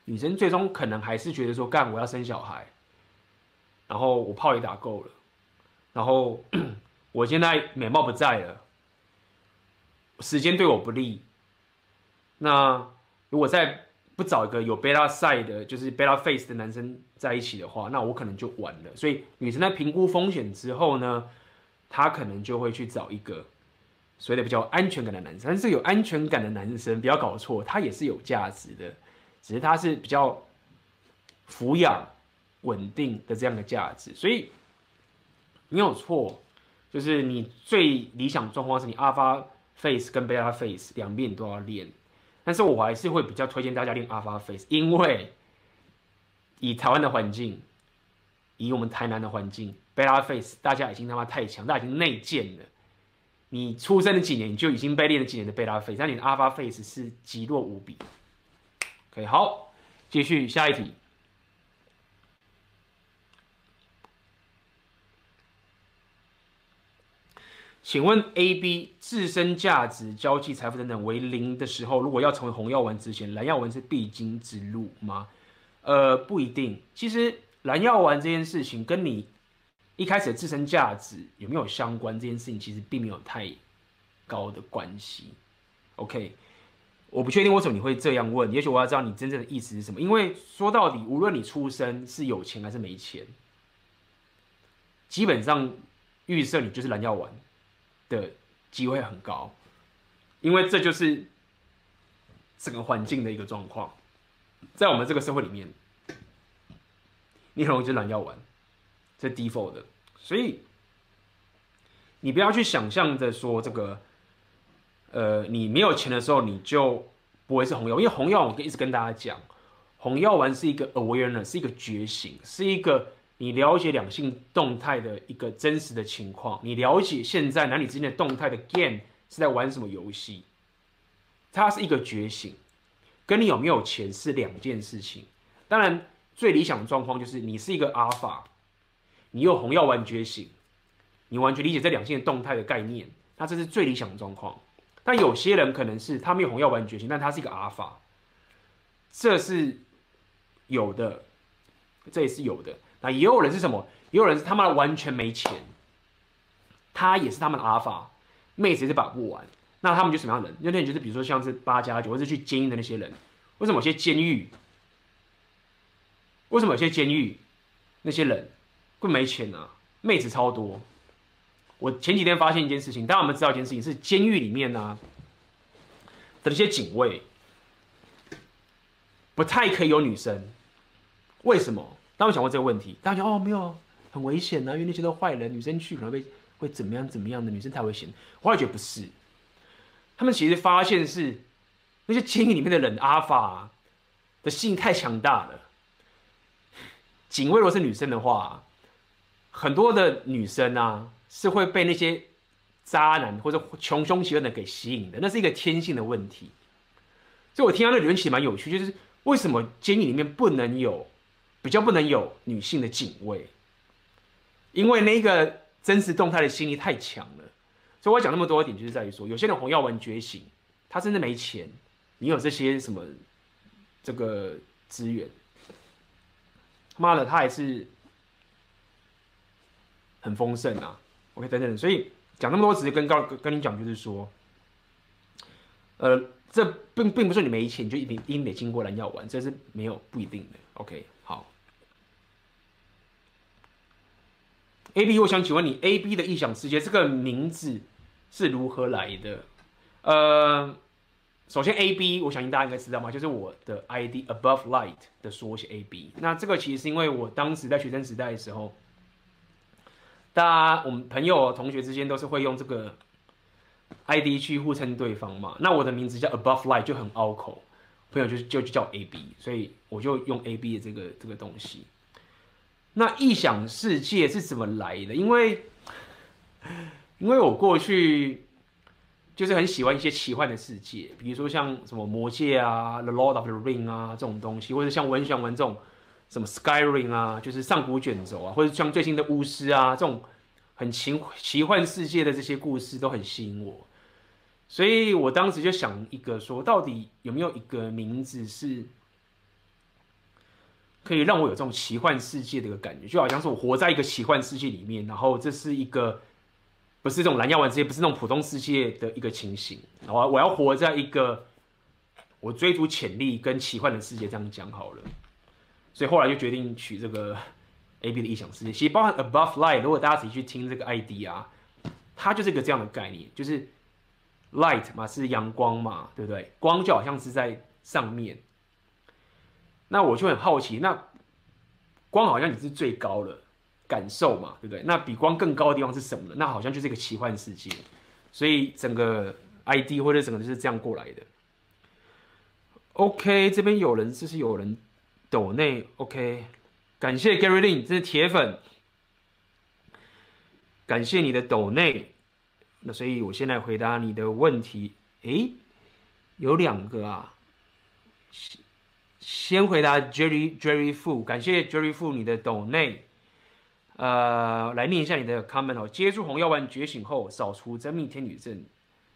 女生最终可能还是觉得说，干我要生小孩，然后我炮也打够了，然后 我现在美貌不在了。时间对我不利，那如果再不找一个有 beta side 的，就是 beta face 的男生在一起的话，那我可能就完了。所以女生在评估风险之后呢，她可能就会去找一个所谓的比较安全感的男生。但是有安全感的男生，不要搞错，他也是有价值的，只是他是比较抚养、稳定的这样的价值。所以没有错，就是你最理想状况是你 alpha。face 跟 beta face 两边都要练，但是我还是会比较推荐大家练 alpha face，因为以台湾的环境，以我们台南的环境，beta face 大家已经他妈太强，大家已经内建了，你出生的几年，你就已经被练了几年的贝塔 face，那你的 alpha face 是极弱无比。OK，好，继续下一题。请问 A、B 自身价值、交际、财富等等为零的时候，如果要成为红药丸之前，蓝药丸是必经之路吗？呃，不一定。其实蓝药丸这件事情跟你一开始的自身价值有没有相关，这件事情其实并没有太高的关系。OK，我不确定为什么你会这样问，也许我要知道你真正的意思是什么。因为说到底，无论你出生是有钱还是没钱，基本上预设你就是蓝药丸。的机会很高，因为这就是整个环境的一个状况，在我们这个社会里面，你很容易就蓝药丸，这 default 的，所以你不要去想象着说这个，呃，你没有钱的时候你就不会是红药，因为红药我一直跟大家讲，红药丸是一个 awareness，是一个觉醒，是一个。你了解两性动态的一个真实的情况，你了解现在男女之间的动态的 game 是在玩什么游戏，它是一个觉醒，跟你有没有钱是两件事情。当然，最理想的状况就是你是一个阿尔法，你有红药丸觉醒，你完全理解这两性的动态的概念，那这是最理想的状况。但有些人可能是他没有红药丸觉醒，但他是一个阿尔法，这是有的，这也是有的。那也有人是什么？也有人是他妈的完全没钱，他也是他们的阿尔法，妹子也是把不完。那他们就什么样的人？那那就是比如说像是八加九或者去监狱的那些人。为什么有些监狱？为什么有些监狱那些人会没钱呢、啊？妹子超多。我前几天发现一件事情，大家有没有知道一件事情？是监狱里面呢、啊、的那些警卫不太可以有女生，为什么？当我想过这个问题，大家觉得哦，没有，很危险呢、啊，因为那些都坏人，女生去可能会会怎么样怎么样的，女生太危险。我也觉得不是，他们其实发现是那些监狱里面的人，阿法的性太强大了。警卫如果是女生的话，很多的女生啊是会被那些渣男或者穷凶极恶的给吸引的，那是一个天性的问题。所以我听到那理论其实蛮有趣，就是为什么监狱里面不能有？比较不能有女性的警卫，因为那个真实动态的心理太强了。所以我讲那么多一点，就是在于说，有些人红药丸觉醒，他真的没钱，你有这些什么这个资源，妈的，他还是很丰盛啊。OK，等等，所以讲那么多，只是跟告跟你讲，就是说，呃，这并并不是你没钱你就一定一定得经过蓝药丸，这是没有不一定的。OK，好。A B，我想请问你，A B 的异想世界这个名字是如何来的？呃，首先 A B，我相信大家应该知道吗？就是我的 I D Above Light 的缩写 A B。那这个其实是因为我当时在学生时代的时候，大家我们朋友同学之间都是会用这个 I D 去互称对方嘛。那我的名字叫 Above Light 就很拗口，朋友就就就叫 A B，所以我就用 A B 的这个这个东西。那异想世界是怎么来的？因为，因为我过去就是很喜欢一些奇幻的世界，比如说像什么魔戒啊、The Lord of the Ring 啊这种东西，或者像我很喜欢玩这种什么 Skyrim 啊，就是上古卷轴啊，或者像最新的巫师啊这种很奇奇幻世界的这些故事都很吸引我，所以我当时就想一个说，到底有没有一个名字是？可以让我有这种奇幻世界的一个感觉，就好像是我活在一个奇幻世界里面，然后这是一个不是这种蓝药丸世界，不是那种普通世界的一个情形。然后我要活在一个我追逐潜力跟奇幻的世界，这样讲好了。所以后来就决定取这个 A B 的异想世界。其实包含 Above Light，如果大家仔细去听这个 ID 啊，它就是一个这样的概念，就是 Light 嘛，是阳光嘛，对不对？光就好像是在上面。那我就很好奇，那光好像你是最高的感受嘛，对不对？那比光更高的地方是什么呢？那好像就是一个奇幻世界，所以整个 ID 或者整个就是这样过来的。OK，这边有人，这是有人抖内 OK，感谢 Gary Lin，这是铁粉，感谢你的抖内那所以我现在回答你的问题，诶，有两个啊。先回答 Jerry Jerry Fu，感谢 Jerry Fu 你的 donate，呃，来念一下你的 comment 哦。接触红药丸觉醒后，扫除真命天女症，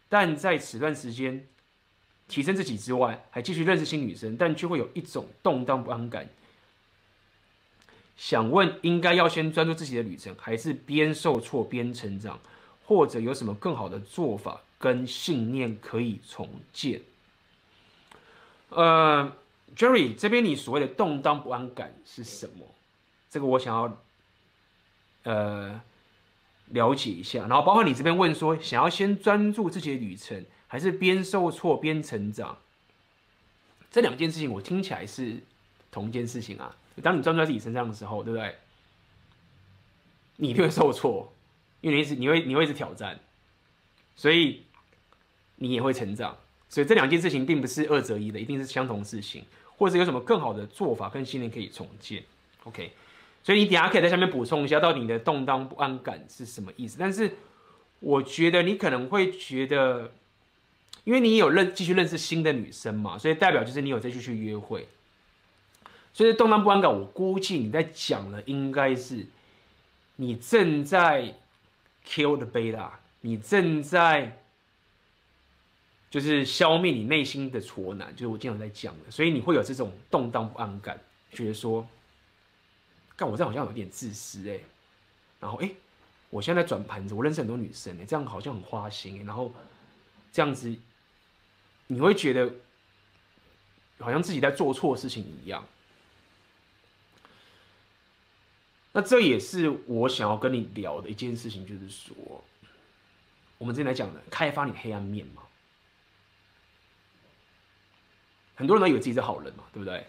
但在此段时间提升自己之外，还继续认识新女生，但却会有一种动荡不安感。想问，应该要先专注自己的旅程，还是边受挫边成长，或者有什么更好的做法跟信念可以重建？呃。Jerry，这边你所谓的动荡不安感是什么？这个我想要呃了解一下。然后包括你这边问说，想要先专注自己的旅程，还是边受挫边成长？这两件事情我听起来是同一件事情啊。当你专注在自己身上的时候，对不对？你就会受挫，因为你一直你会你会一直挑战，所以你也会成长。所以这两件事情并不是二择一的，一定是相同事情。或者有什么更好的做法跟信念可以重建？OK，所以你等下可以在下面补充一下，到底你的动荡不安感是什么意思？但是我觉得你可能会觉得，因为你有认继续认识新的女生嘛，所以代表就是你有再继续约会。所以动荡不安感，我估计你在讲的应该是你正在 kill the beta，你正在。就是消灭你内心的挫难，就是我经常在讲的，所以你会有这种动荡不安感，觉得说，干我这样好像有点自私哎，然后哎，我现在在转盘子，我认识很多女生哎，这样好像很花心，然后这样子，你会觉得好像自己在做错事情一样。那这也是我想要跟你聊的一件事情，就是说，我们之前来讲的开发你黑暗面嘛。很多人都以为自己是好人嘛，对不对？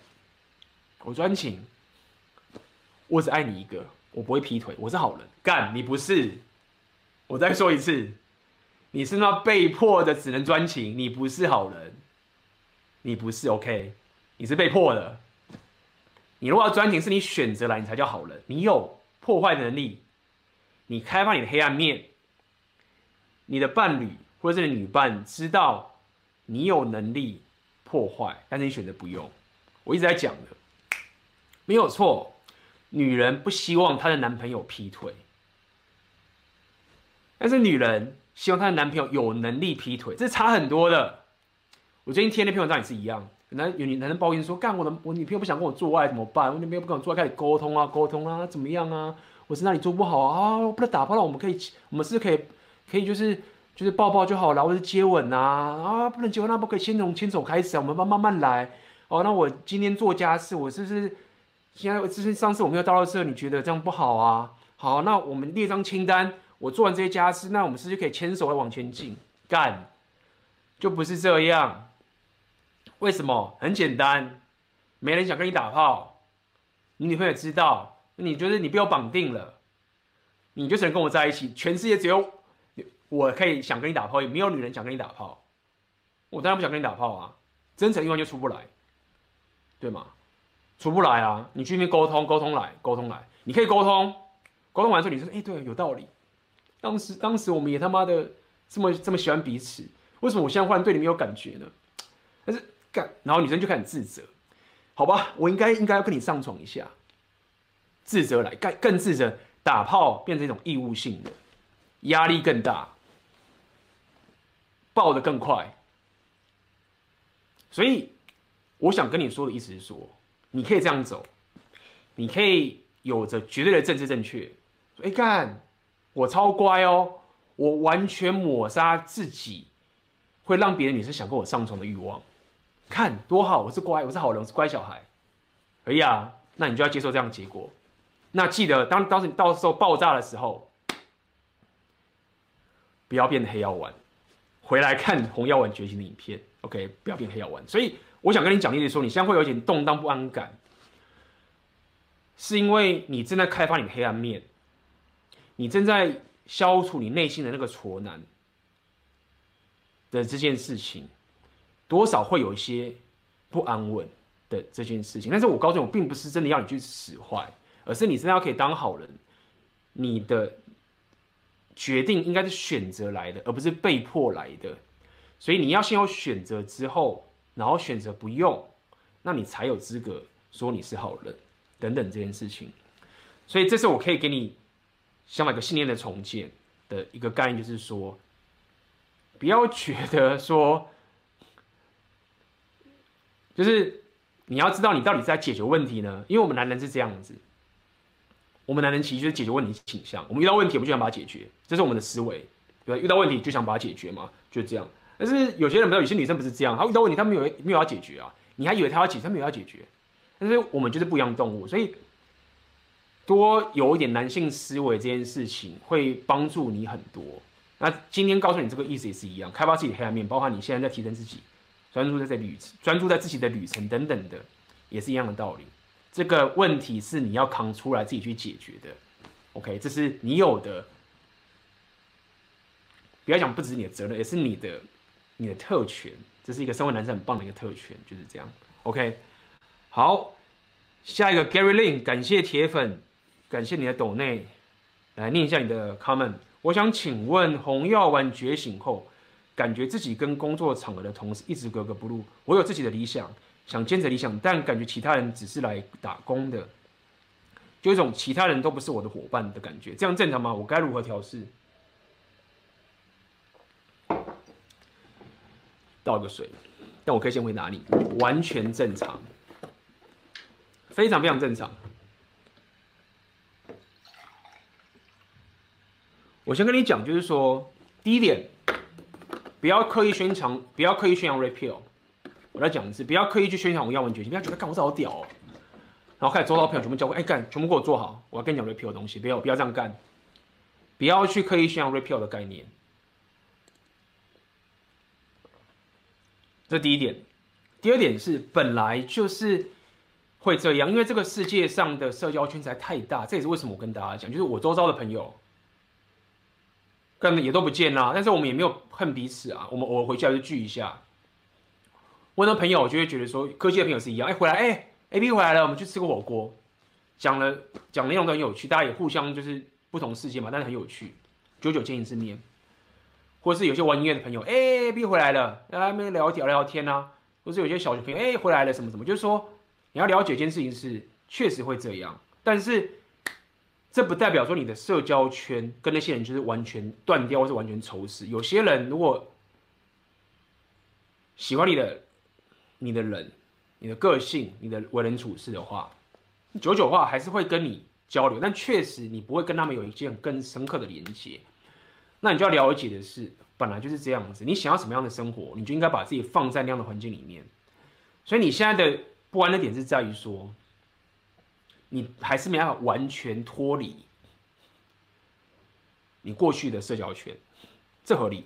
我专情，我只爱你一个，我不会劈腿，我是好人。干，你不是。我再说一次，你是那被迫的只能专情，你不是好人，你不是 OK，你是被迫的。你如果要专情，是你选择来，你才叫好人。你有破坏能力，你开发你的黑暗面，你的伴侣或者是你的女伴知道你有能力。破坏，但是你选择不用。我一直在讲的，没有错。女人不希望她的男朋友劈腿，但是女人希望她的男朋友有能力劈腿，这差很多的。我最近贴那篇文章也是一样，男有女男人抱怨说：“干我的，我女朋友不想跟我做爱怎么办？我女朋友不跟我做爱，开始沟通啊，沟通啊，怎么样啊？我是哪里做不好啊？不能打炮了，我们可以，我们是可以，可以就是。”就是抱抱就好了，或者是接吻呐啊，不能接吻，那不可以先从牵手开始啊，我们慢慢慢来哦。那我今天做家事，我是不是现在之前上次我没有到到这，你觉得这样不好啊？好，那我们列张清单，我做完这些家事，那我们是不是可以牵手来往前进？干，就不是这样。为什么？很简单，没人想跟你打炮，你女朋友知道，你就是你被我绑定了，你就只能跟我在一起，全世界只有。我可以想跟你打炮，也没有女人想跟你打炮。我当然不想跟你打炮啊，真诚欲望就出不来，对吗？出不来啊！你去那边沟通，沟通来，沟通来，你可以沟通，沟通完之后你说，哎、对，有道理。当时，当时我们也他妈的这么这么喜欢彼此，为什么我现在忽然对你没有感觉呢？但是干，然后女生就开始自责，好吧，我应该应该要跟你上床一下，自责来，更更自责，打炮变成一种义务性的，压力更大。爆得更快，所以我想跟你说的意思是说，你可以这样走，你可以有着绝对的政治正确。哎干，我超乖哦，我完全抹杀自己会让别的女生想跟我上床的欲望，看多好，我是乖，我是好人，我是乖小孩。可以啊，那你就要接受这样的结果。那记得当当时你到时候爆炸的时候，不要变得黑药丸。回来看红药丸觉醒的影片，OK，不要变黑药丸。所以我想跟你讲的意思说，你现在会有一点动荡不安感，是因为你正在开发你的黑暗面，你正在消除你内心的那个挫难的这件事情，多少会有一些不安稳的这件事情。但是我告诉你，我并不是真的要你去使坏，而是你真的要可以当好人，你的决定应该是选择来的，而不是被迫来的。所以你要先有选择之后，然后选择不用，那你才有资格说你是好人等等这件事情。所以这是我可以给你想买个信念的重建的一个概念，就是说，不要觉得说，就是你要知道你到底在解决问题呢？因为我们男人是这样子。我们男人其实就是解决问题倾向，我们遇到问题，我们就想把它解决，这是我们的思维，对吧？遇到问题就想把它解决嘛，就这样。但是有些人不知道，有些女生不是这样，她遇到问题，她没有没有要解决啊，你还以为她要解决，她没有要解决。但是我们就是不一样的动物，所以多有一点男性思维这件事情会帮助你很多。那今天告诉你这个意思也是一样，开发自己的黑暗面，包括你现在在提升自己，专注在这旅，专注在自己的旅程等等的，也是一样的道理。这个问题是你要扛出来自己去解决的，OK？这是你有的，不要讲不只是你的责任，也是你的你的特权。这是一个身为男生很棒的一个特权，就是这样，OK？好，下一个 Gary Lin，感谢铁粉，感谢你的抖内，来念一下你的 comment。我想请问，红药丸觉醒后，感觉自己跟工作场合的同事一直格格不入，我有自己的理想。想坚持理想，但感觉其他人只是来打工的，就一种其他人都不是我的伙伴的感觉，这样正常吗？我该如何调试？倒个水，但我可以先回答你，完全正常，非常非常正常。我先跟你讲，就是说，第一点，不要刻意宣传，不要刻意宣扬 repeal。我来讲的是，不要刻意去宣传我要文决心，不要觉得干我这好屌哦，然后开始周遭朋友全部教会，哎干，全部给我做好，我要跟你讲 repeal 的东西，不要不要这样干，不要去刻意宣扬 repeal 的概念，这第一点。第二点是本来就是会这样，因为这个世界上的社交圈实在太大，这也是为什么我跟大家讲，就是我周遭的朋友，根本也都不见啦，但是我们也没有恨彼此啊，我们偶尔回去还是聚一下。我的朋友，我就会觉得说，科技的朋友是一样。哎，回来，哎，AB 回来了，我们去吃个火锅，讲了讲内容都很有趣，大家也互相就是不同世界嘛，但是很有趣，久久见一次面。或者是有些玩音乐的朋友，哎，AB 回来了，来那边聊聊聊天啊。或是有些小学朋友，哎，回来了，什么什么，就是说你要了解一件事情是确实会这样，但是这不代表说你的社交圈跟那些人就是完全断掉或是完全仇视。有些人如果喜欢你的。你的人、你的个性、你的为人处事的话，久久话还是会跟你交流，但确实你不会跟他们有一件更深刻的连接。那你就要了解的是，本来就是这样子。你想要什么样的生活，你就应该把自己放在那样的环境里面。所以你现在的不安的点是在于说，你还是没办法完全脱离你过去的社交圈，这合理？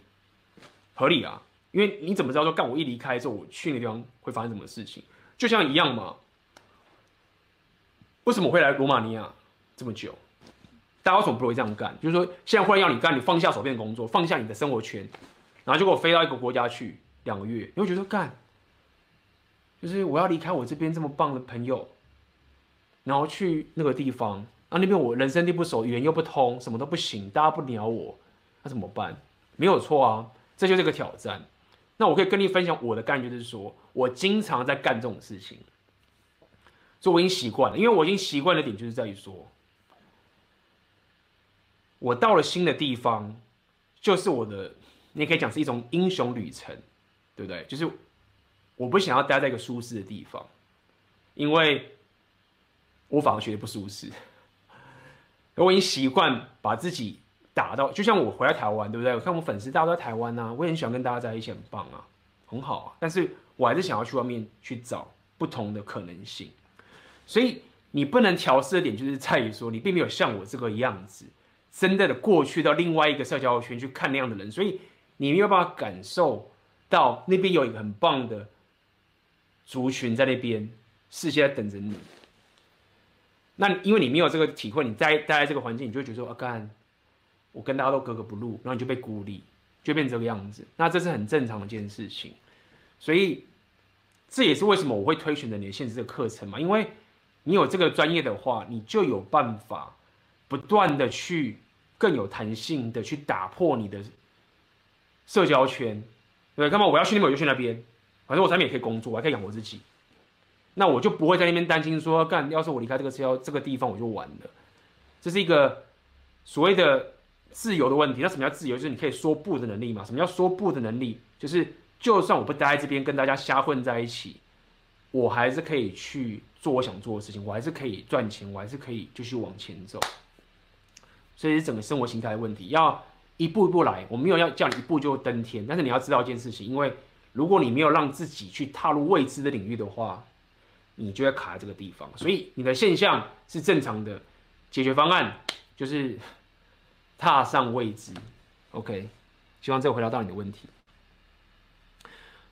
合理啊。因为你怎么知道说，干我一离开之后，我去那地方会发生什么事情？就像一样嘛。为什么会来罗马尼亚这么久？大家为什么不会这样干？就是说，现在忽然要你干，你放下手边的工作，放下你的生活圈，然后就给我飞到一个国家去两个月，你会觉得干，就是我要离开我这边这么棒的朋友，然后去那个地方，啊，那边我人生地不熟，语言又不通，什么都不行，大家不鸟我，那怎么办？没有错啊，这就是个挑战。那我可以跟你分享我的概念，就是说我经常在干这种事情，所以我已经习惯了。因为我已经习惯的点就是在于说，我到了新的地方，就是我的，你也可以讲是一种英雄旅程，对不对？就是我不想要待在一个舒适的地方，因为我反而觉得不舒适。我已经习惯把自己。打到就像我回来台湾，对不对？我看我粉丝大家都在台湾呐、啊，我也很喜欢跟大家在一起，很棒啊，很好啊。但是我还是想要去外面去找不同的可能性。所以你不能调试的点，就是在于说你并没有像我这个样子，真的的过去到另外一个社交圈去看那样的人，所以你没有办法感受到那边有一个很棒的族群在那边，世界在等着你。那因为你没有这个体会，你在待在这个环境，你就会觉得说啊干。我跟大家都格格不入，然后你就被孤立，就变这个样子。那这是很正常的一件事情，所以这也是为什么我会推选择你的限制这个课程嘛。因为你有这个专业的话，你就有办法不断的去更有弹性的去打破你的社交圈，对，干嘛？我要去那边我就去那边，反正我在那边也可以工作，我还可以养活自己，那我就不会在那边担心说，干，要是我离开这个社交这个地方我就完了，这是一个所谓的自由的问题。那什么叫自由？就是你可以说不的能力嘛。什么叫说不的能力？就是就算我不待在这边跟大家瞎混在一起，我还是可以去做我想做的事情，我还是可以赚钱，我还是可以继续往前走。所以整个生活形态的问题，要一步一步来。我没有要叫你一步就登天，但是你要知道一件事情，因为如果你没有让自己去踏入未知的领域的话，你就会卡在这个地方。所以你的现象是正常的，解决方案就是踏上未知。OK，希望这回答到你的问题。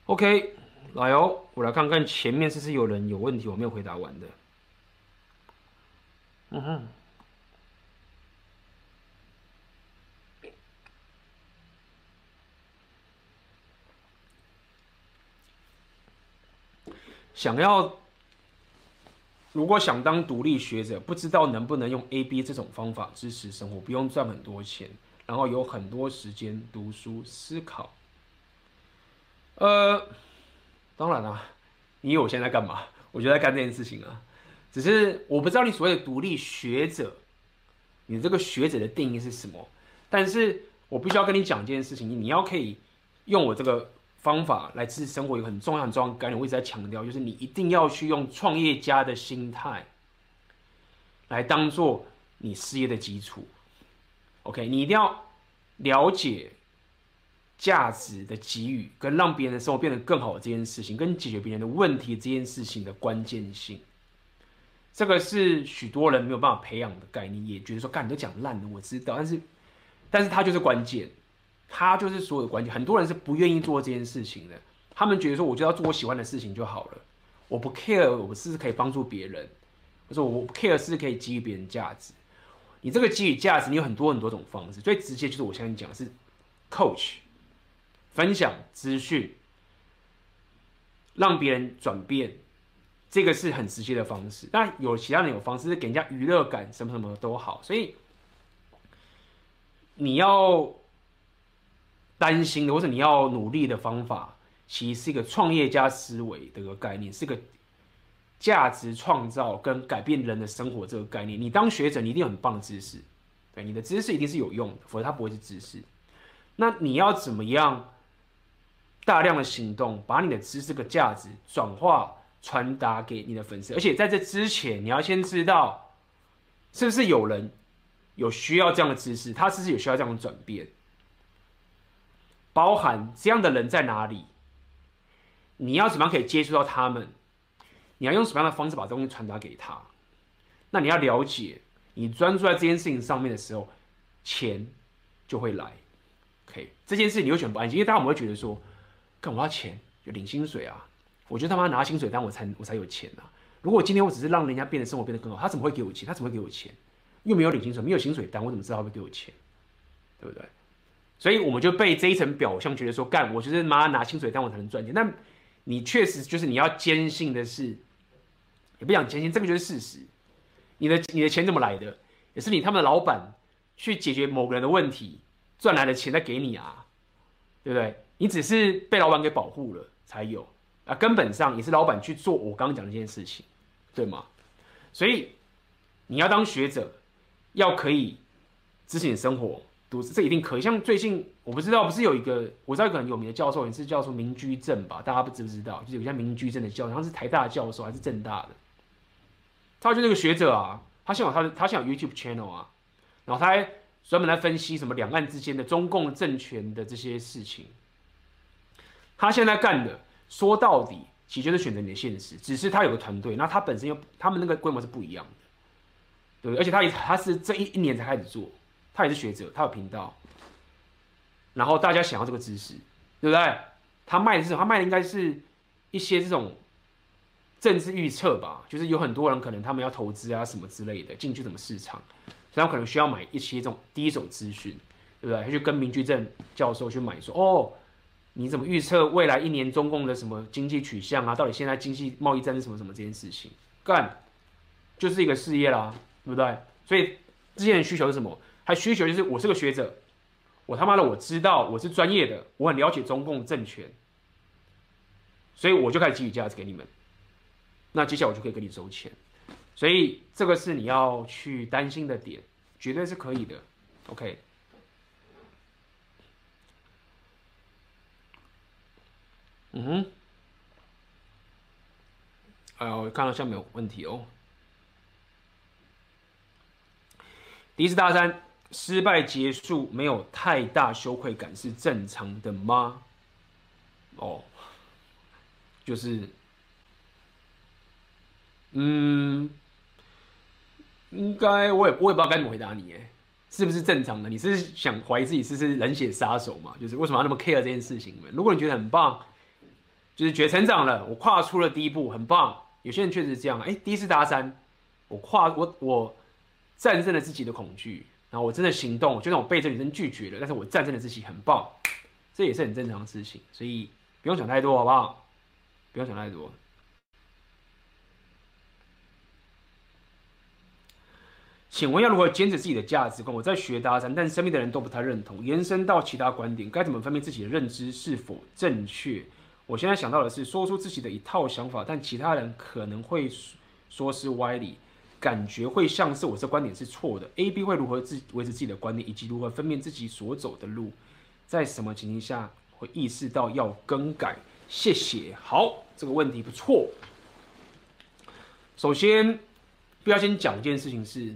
OK，来哦，我来看看前面是不是有人有问题我没有回答完的。嗯哼。想要，如果想当独立学者，不知道能不能用 A B 这种方法支持生活，不用赚很多钱，然后有很多时间读书思考。呃，当然啦，你以为我现在在干嘛？我就在干这件事情啊。只是我不知道你所谓的独立学者，你这个学者的定义是什么？但是我必须要跟你讲一件事情，你要可以用我这个。方法来支持生活有很重要很重要的概念，我一直在强调，就是你一定要去用创业家的心态来当做你事业的基础。OK，你一定要了解价值的给予跟让别人的生活变得更好这件事情，跟解决别人的问题这件事情的关键性。这个是许多人没有办法培养的概念，也觉得说，干，你都讲烂了，我知道，但是，但是它就是关键。他就是所有的关键，很多人是不愿意做这件事情的。他们觉得说，我就要做我喜欢的事情就好了，我不 care，我是不是可以帮助别人，或者我不 care 是可以给予别人价值。你这个给予价值，你有很多很多种方式，最直接就是我现在讲是 coach，分享资讯，让别人转变，这个是很直接的方式。但有其他人有方式是给人家娱乐感，什么什么都好。所以你要。担心的，或者你要努力的方法，其实是一个创业家思维的一个概念，是个价值创造跟改变人的生活这个概念。你当学者，你一定很棒知识，对，你的知识一定是有用的，否则它不会是知识。那你要怎么样大量的行动，把你的知识的价值转化传达给你的粉丝？而且在这之前，你要先知道是不是有人有需要这样的知识，他是不是有需要这样的转变？包含这样的人在哪里？你要怎么样可以接触到他们？你要用什么样的方式把东西传达给他？那你要了解，你专注在这件事情上面的时候，钱就会来。OK，这件事你会选不安心，因为大家我们会觉得说，干我要钱，就领薪水啊！我觉得他妈拿薪水单我才我才有钱啊！如果今天我只是让人家变得生活变得更好，他怎么会给我钱？他怎么会给我钱？又没有领薪水，没有薪水单，我怎么知道他会给我钱？对不对？所以我们就被这一层表象觉得说，干，我就是妈拿薪水但我才能赚钱。但你确实就是你要坚信的是，也不想坚信，这个就是事实。你的你的钱怎么来的？也是你他们的老板去解决某个人的问题赚来的钱再给你啊，对不对？你只是被老板给保护了才有啊，根本上也是老板去做我刚刚讲的这件事情，对吗？所以你要当学者，要可以支持你的生活。这一定可以。像最近我不知道，不是有一个我知道一个很有名的教授，也是叫做民居正吧？大家不知不知道？就是有个叫明居正的教授，他是台大的教授还是政大的？他就那个学者啊，他现在他他现在有 YouTube channel 啊，然后他还专门来分析什么两岸之间的中共政权的这些事情。他现在干的说到底，其实就是选择你的现实，只是他有个团队，那他本身又他们那个规模是不一样的，对不对？而且他他是这一一年才开始做。他也是学者，他有频道，然后大家想要这个知识，对不对？他卖的是什么？他卖的应该是一些这种政治预测吧，就是有很多人可能他们要投资啊什么之类的，进去什么市场，所以他们可能需要买一些这种第一手资讯，对不对？他就跟明居正教授去买说，哦，你怎么预测未来一年中共的什么经济取向啊？到底现在经济贸易战是什么什么这件事情？干，就是一个事业啦，对不对？所以之前的需求是什么？还需求就是我是个学者，我他妈的我知道我是专业的，我很了解中共政权，所以我就开始给予价值给你们。那接下来我就可以跟你收钱，所以这个是你要去担心的点，绝对是可以的。OK。嗯哼。哎呦，我看到下面有问题哦。第一次大三失败结束，没有太大羞愧感是正常的吗？哦，就是，嗯，应该我也我也不知道该怎么回答你，哎，是不是正常的？你是想怀疑自己是不是冷血杀手嘛？就是为什么要那么 care 这件事情？如果你觉得很棒，就是觉得成长了，我跨出了第一步，很棒。有些人确实是这样，哎，第一次大三，我跨我我。战胜了自己的恐惧，然后我真的行动，就算我被这女生拒绝了，但是我战胜了自己，很棒，这也是很正常的事情，所以不用想太多，好不好？不用想太多。请问要如何坚持自己的价值观？我在学搭讪，但身边的人都不太认同，延伸到其他观点，该怎么分辨自己的认知是否正确？我现在想到的是说出自己的一套想法，但其他人可能会说是歪理。感觉会像是我这观点是错的，A、B 会如何自维持自己的观点，以及如何分辨自己所走的路，在什么情形下会意识到要更改？谢谢。好，这个问题不错。首先，不要先讲一件事情是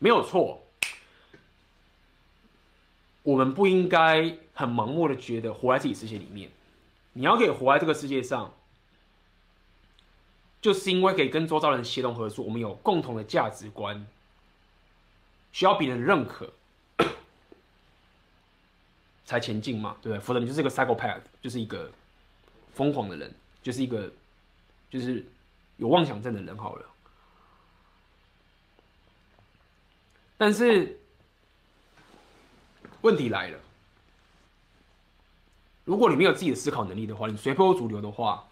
没有错，我们不应该很盲目的觉得活在自己世界里面。你要可以活在这个世界上。就是因为可以跟周遭人协同合作，我们有共同的价值观，需要别人认可 才前进嘛，对不对？否则你就是一个 psychopath，就是一个疯狂的人，就是一个就是有妄想症的人好了。但是问题来了，如果你没有自己的思考能力的话，你随波逐流的话。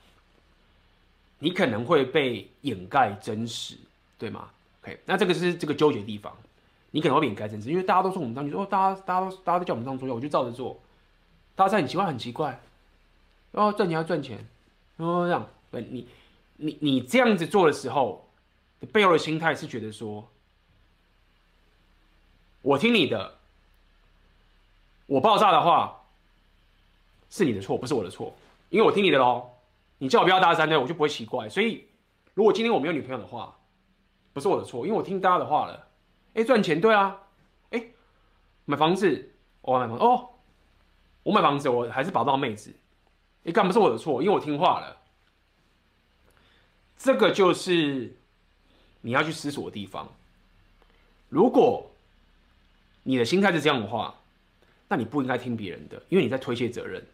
你可能会被掩盖真实，对吗？OK，那这个是这个纠结的地方。你可能会被掩盖真实，因为大家都说我们这样，你说大家大家都大家都叫我们这样做，我就照着做。大家在很奇怪，很奇怪。哦，赚钱要赚钱，哦这样，对你你你这样子做的时候，你背后的心态是觉得说，我听你的，我爆炸的话是你的错，不是我的错，因为我听你的喽。你叫我不要搭讪呢，我就不会奇怪。所以，如果今天我没有女朋友的话，不是我的错，因为我听大家的话了。哎，赚钱对啊。哎，买房子，我买房子哦。我买房子，我还是保不到妹子。哎，干不是我的错，因为我听话了。这个就是你要去思索的地方。如果你的心态是这样的话，那你不应该听别人的，因为你在推卸责任。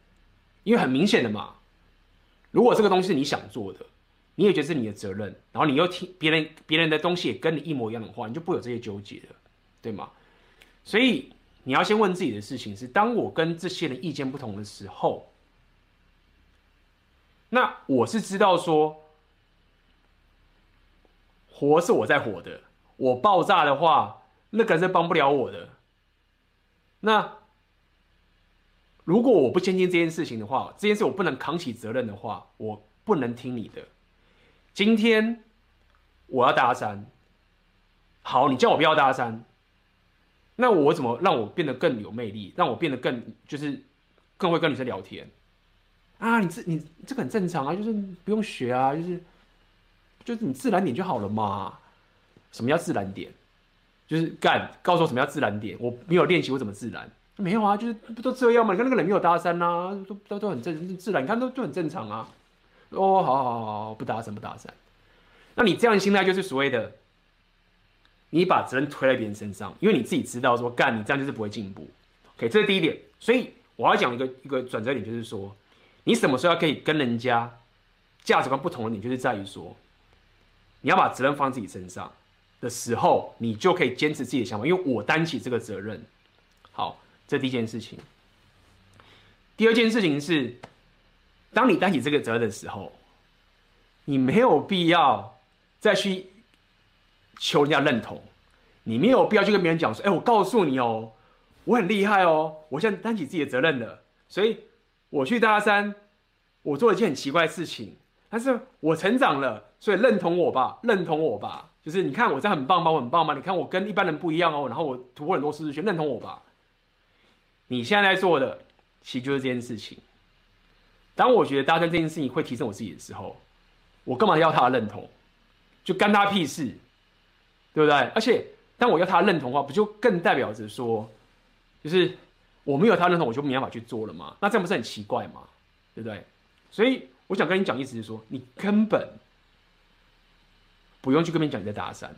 因为很明显的嘛。如果这个东西是你想做的，你也觉得是你的责任，然后你又听别人别人的东西也跟你一模一样的话，你就不有这些纠结了，对吗？所以你要先问自己的事情是：当我跟这些人意见不同的时候，那我是知道说，活是我在活的，我爆炸的话，那个人是帮不了我的。那。如果我不坚信这件事情的话，这件事我不能扛起责任的话，我不能听你的。今天我要搭讪，好，你叫我不要搭讪，那我怎么让我变得更有魅力，让我变得更就是更会跟女生聊天啊？你这你这个很正常啊，就是不用学啊，就是就是你自然点就好了嘛。什么叫自然点？就是干，告诉我什么叫自然点？我没有练习，我怎么自然？没有啊，就是不都这样吗？你看那个人没有搭讪呐，都都都很正自然，你看都都很正常啊。哦，好好好，不搭讪不搭讪。那你这样心态就是所谓的，你把责任推在别人身上，因为你自己知道说干你这样就是不会进步。OK，这是第一点。所以我要讲一个一个转折点，就是说你什么时候可以跟人家价值观不同的点，就是在于说你要把责任放自己身上的时候，你就可以坚持自己的想法，因为我担起这个责任。好。这第一件事情，第二件事情是，当你担起这个责任的时候，你没有必要再去求人家认同，你没有必要去跟别人讲说，哎，我告诉你哦，我很厉害哦，我现在担起自己的责任了，所以我去大山，我做了一件很奇怪的事情，但是我成长了，所以认同我吧，认同我吧。就是你看我这样很棒吗，我很棒吗？你看我跟一般人不一样哦，然后我突破很多舒适圈，认同我吧。你现在在做的，其实就是这件事情。当我觉得搭讪这件事情会提升我自己的时候，我干嘛要他的认同？就干他屁事，对不对？而且当我要他的认同的话，不就更代表着说，就是我没有他认同，我就没办法去做了吗？那这样不是很奇怪吗？对不对？所以我想跟你讲，意思是说，你根本。不用去跟别人讲你在搭讪，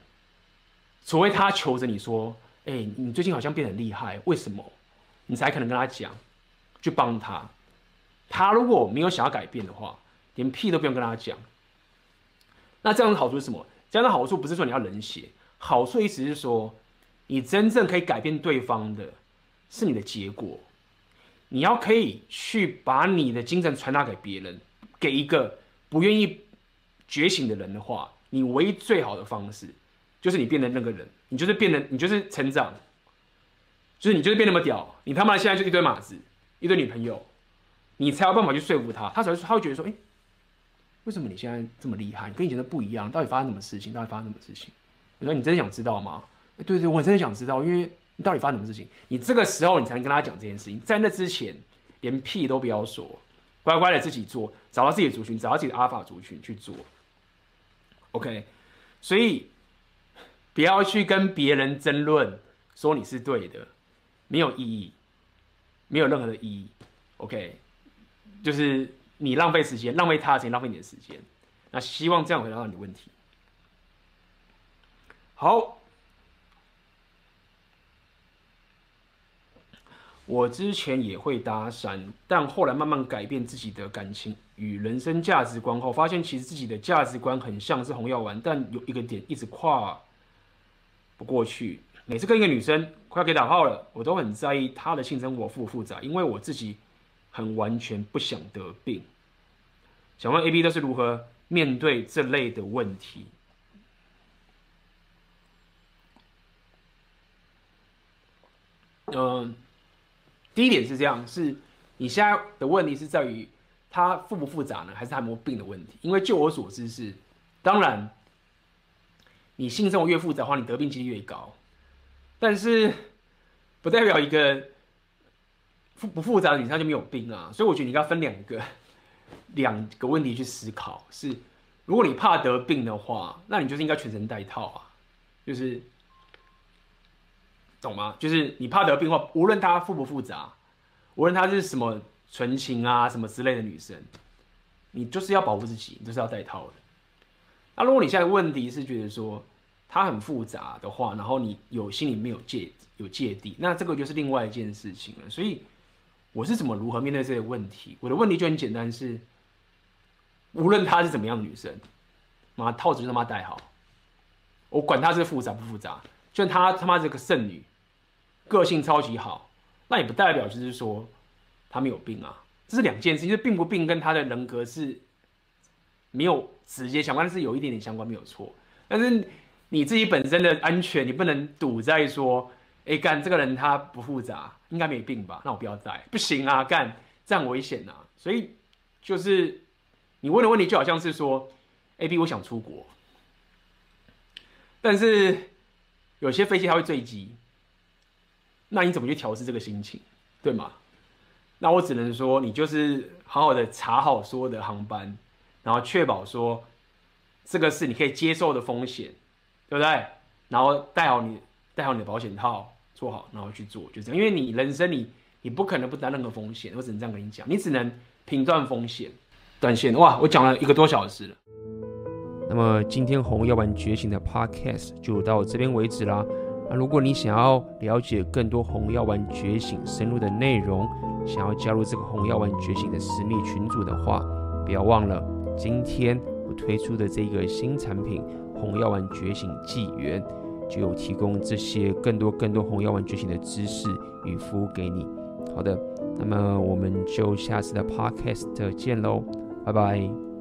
除非他求着你说：“哎、你最近好像变得很厉害，为什么？”你才可能跟他讲，去帮他。他如果没有想要改变的话，连屁都不用跟他讲。那这样的好处是什么？这样的好处不是说你要冷血，好处意思是说，你真正可以改变对方的，是你的结果。你要可以去把你的精神传达给别人，给一个不愿意觉醒的人的话。你唯一最好的方式，就是你变成那个人，你就是变得，你就是成长，就是你就是变那么屌，你他妈现在就一堆马子，一堆女朋友，你才有办法去说服他，他才会他会觉得说，哎、为什么你现在这么厉害？你跟以前的不一样，到底发生什么事情？到底发生什么事情？你说你真的想知道吗？对对，我真的想知道，因为你到底发生什么事情？你这个时候你才能跟他讲这件事情，在那之前连屁都不要说，乖乖的自己做，找到自己的族群，找到自己的阿法族群去做。OK，所以不要去跟别人争论，说你是对的，没有意义，没有任何的意义。OK，就是你浪费时间，浪费他的时间，浪费你的时间。那希望这样回答到你的问题。好。我之前也会搭讪，但后来慢慢改变自己的感情与人生价值观后，发现其实自己的价值观很像是红药丸，但有一个点一直跨不过去。每次跟一个女生快要给打炮了，我都很在意她的性生活复不复杂，因为我自己很完全不想得病。想问 A、B 都是如何面对这类的问题？嗯。第一点是这样，是你现在的问题是在于他复不复杂呢，还是他有没有病的问题？因为就我所知是，当然，你性生活越复杂的话，你得病几率越高，但是不代表一个复不复杂的女生就没有病啊。所以我觉得你应该分两个 两个问题去思考：是如果你怕得病的话，那你就是应该全程戴套啊，就是。懂吗？就是你怕得病的话，无论她复不复杂，无论她是什么纯情啊什么之类的女生，你就是要保护自己，你就是要戴套的。那如果你现在问题是觉得说她很复杂的话，然后你有心里没有芥有芥蒂，那这个就是另外一件事情了。所以我是怎么如何面对这个问题？我的问题就很简单是，无论她是怎么样的女生，妈套子就他妈戴好，我管她是复杂不复杂，就算她他妈是个剩女。个性超级好，那也不代表就是说他没有病啊，这是两件事，就是病不病跟他的人格是没有直接相关，但是有一点点相关，没有错。但是你自己本身的安全，你不能赌在说，哎干这个人他不复杂，应该没病吧？那我不要带，不行啊，干这样危险啊。所以就是你问的问题就好像是说，A B 我想出国，但是有些飞机它会坠机。那你怎么去调试这个心情，对吗？那我只能说，你就是好好的查好所有的航班，然后确保说这个是你可以接受的风险，对不对？然后戴好你戴好你的保险套，做好，然后去做，就这样。因为你人生你你不可能不担任何风险，我只能这样跟你讲，你只能评断风险。断线哇，我讲了一个多小时了。那么今天红药丸觉醒的 Podcast 就到这边为止啦。那如果你想要了解更多红药丸觉醒深入的内容，想要加入这个红药丸觉醒的私密群组的话，不要忘了今天我推出的这个新产品红药丸觉醒纪元，就有提供这些更多更多红药丸觉醒的知识与服务给你。好的，那么我们就下次的 Podcast 见喽，拜拜。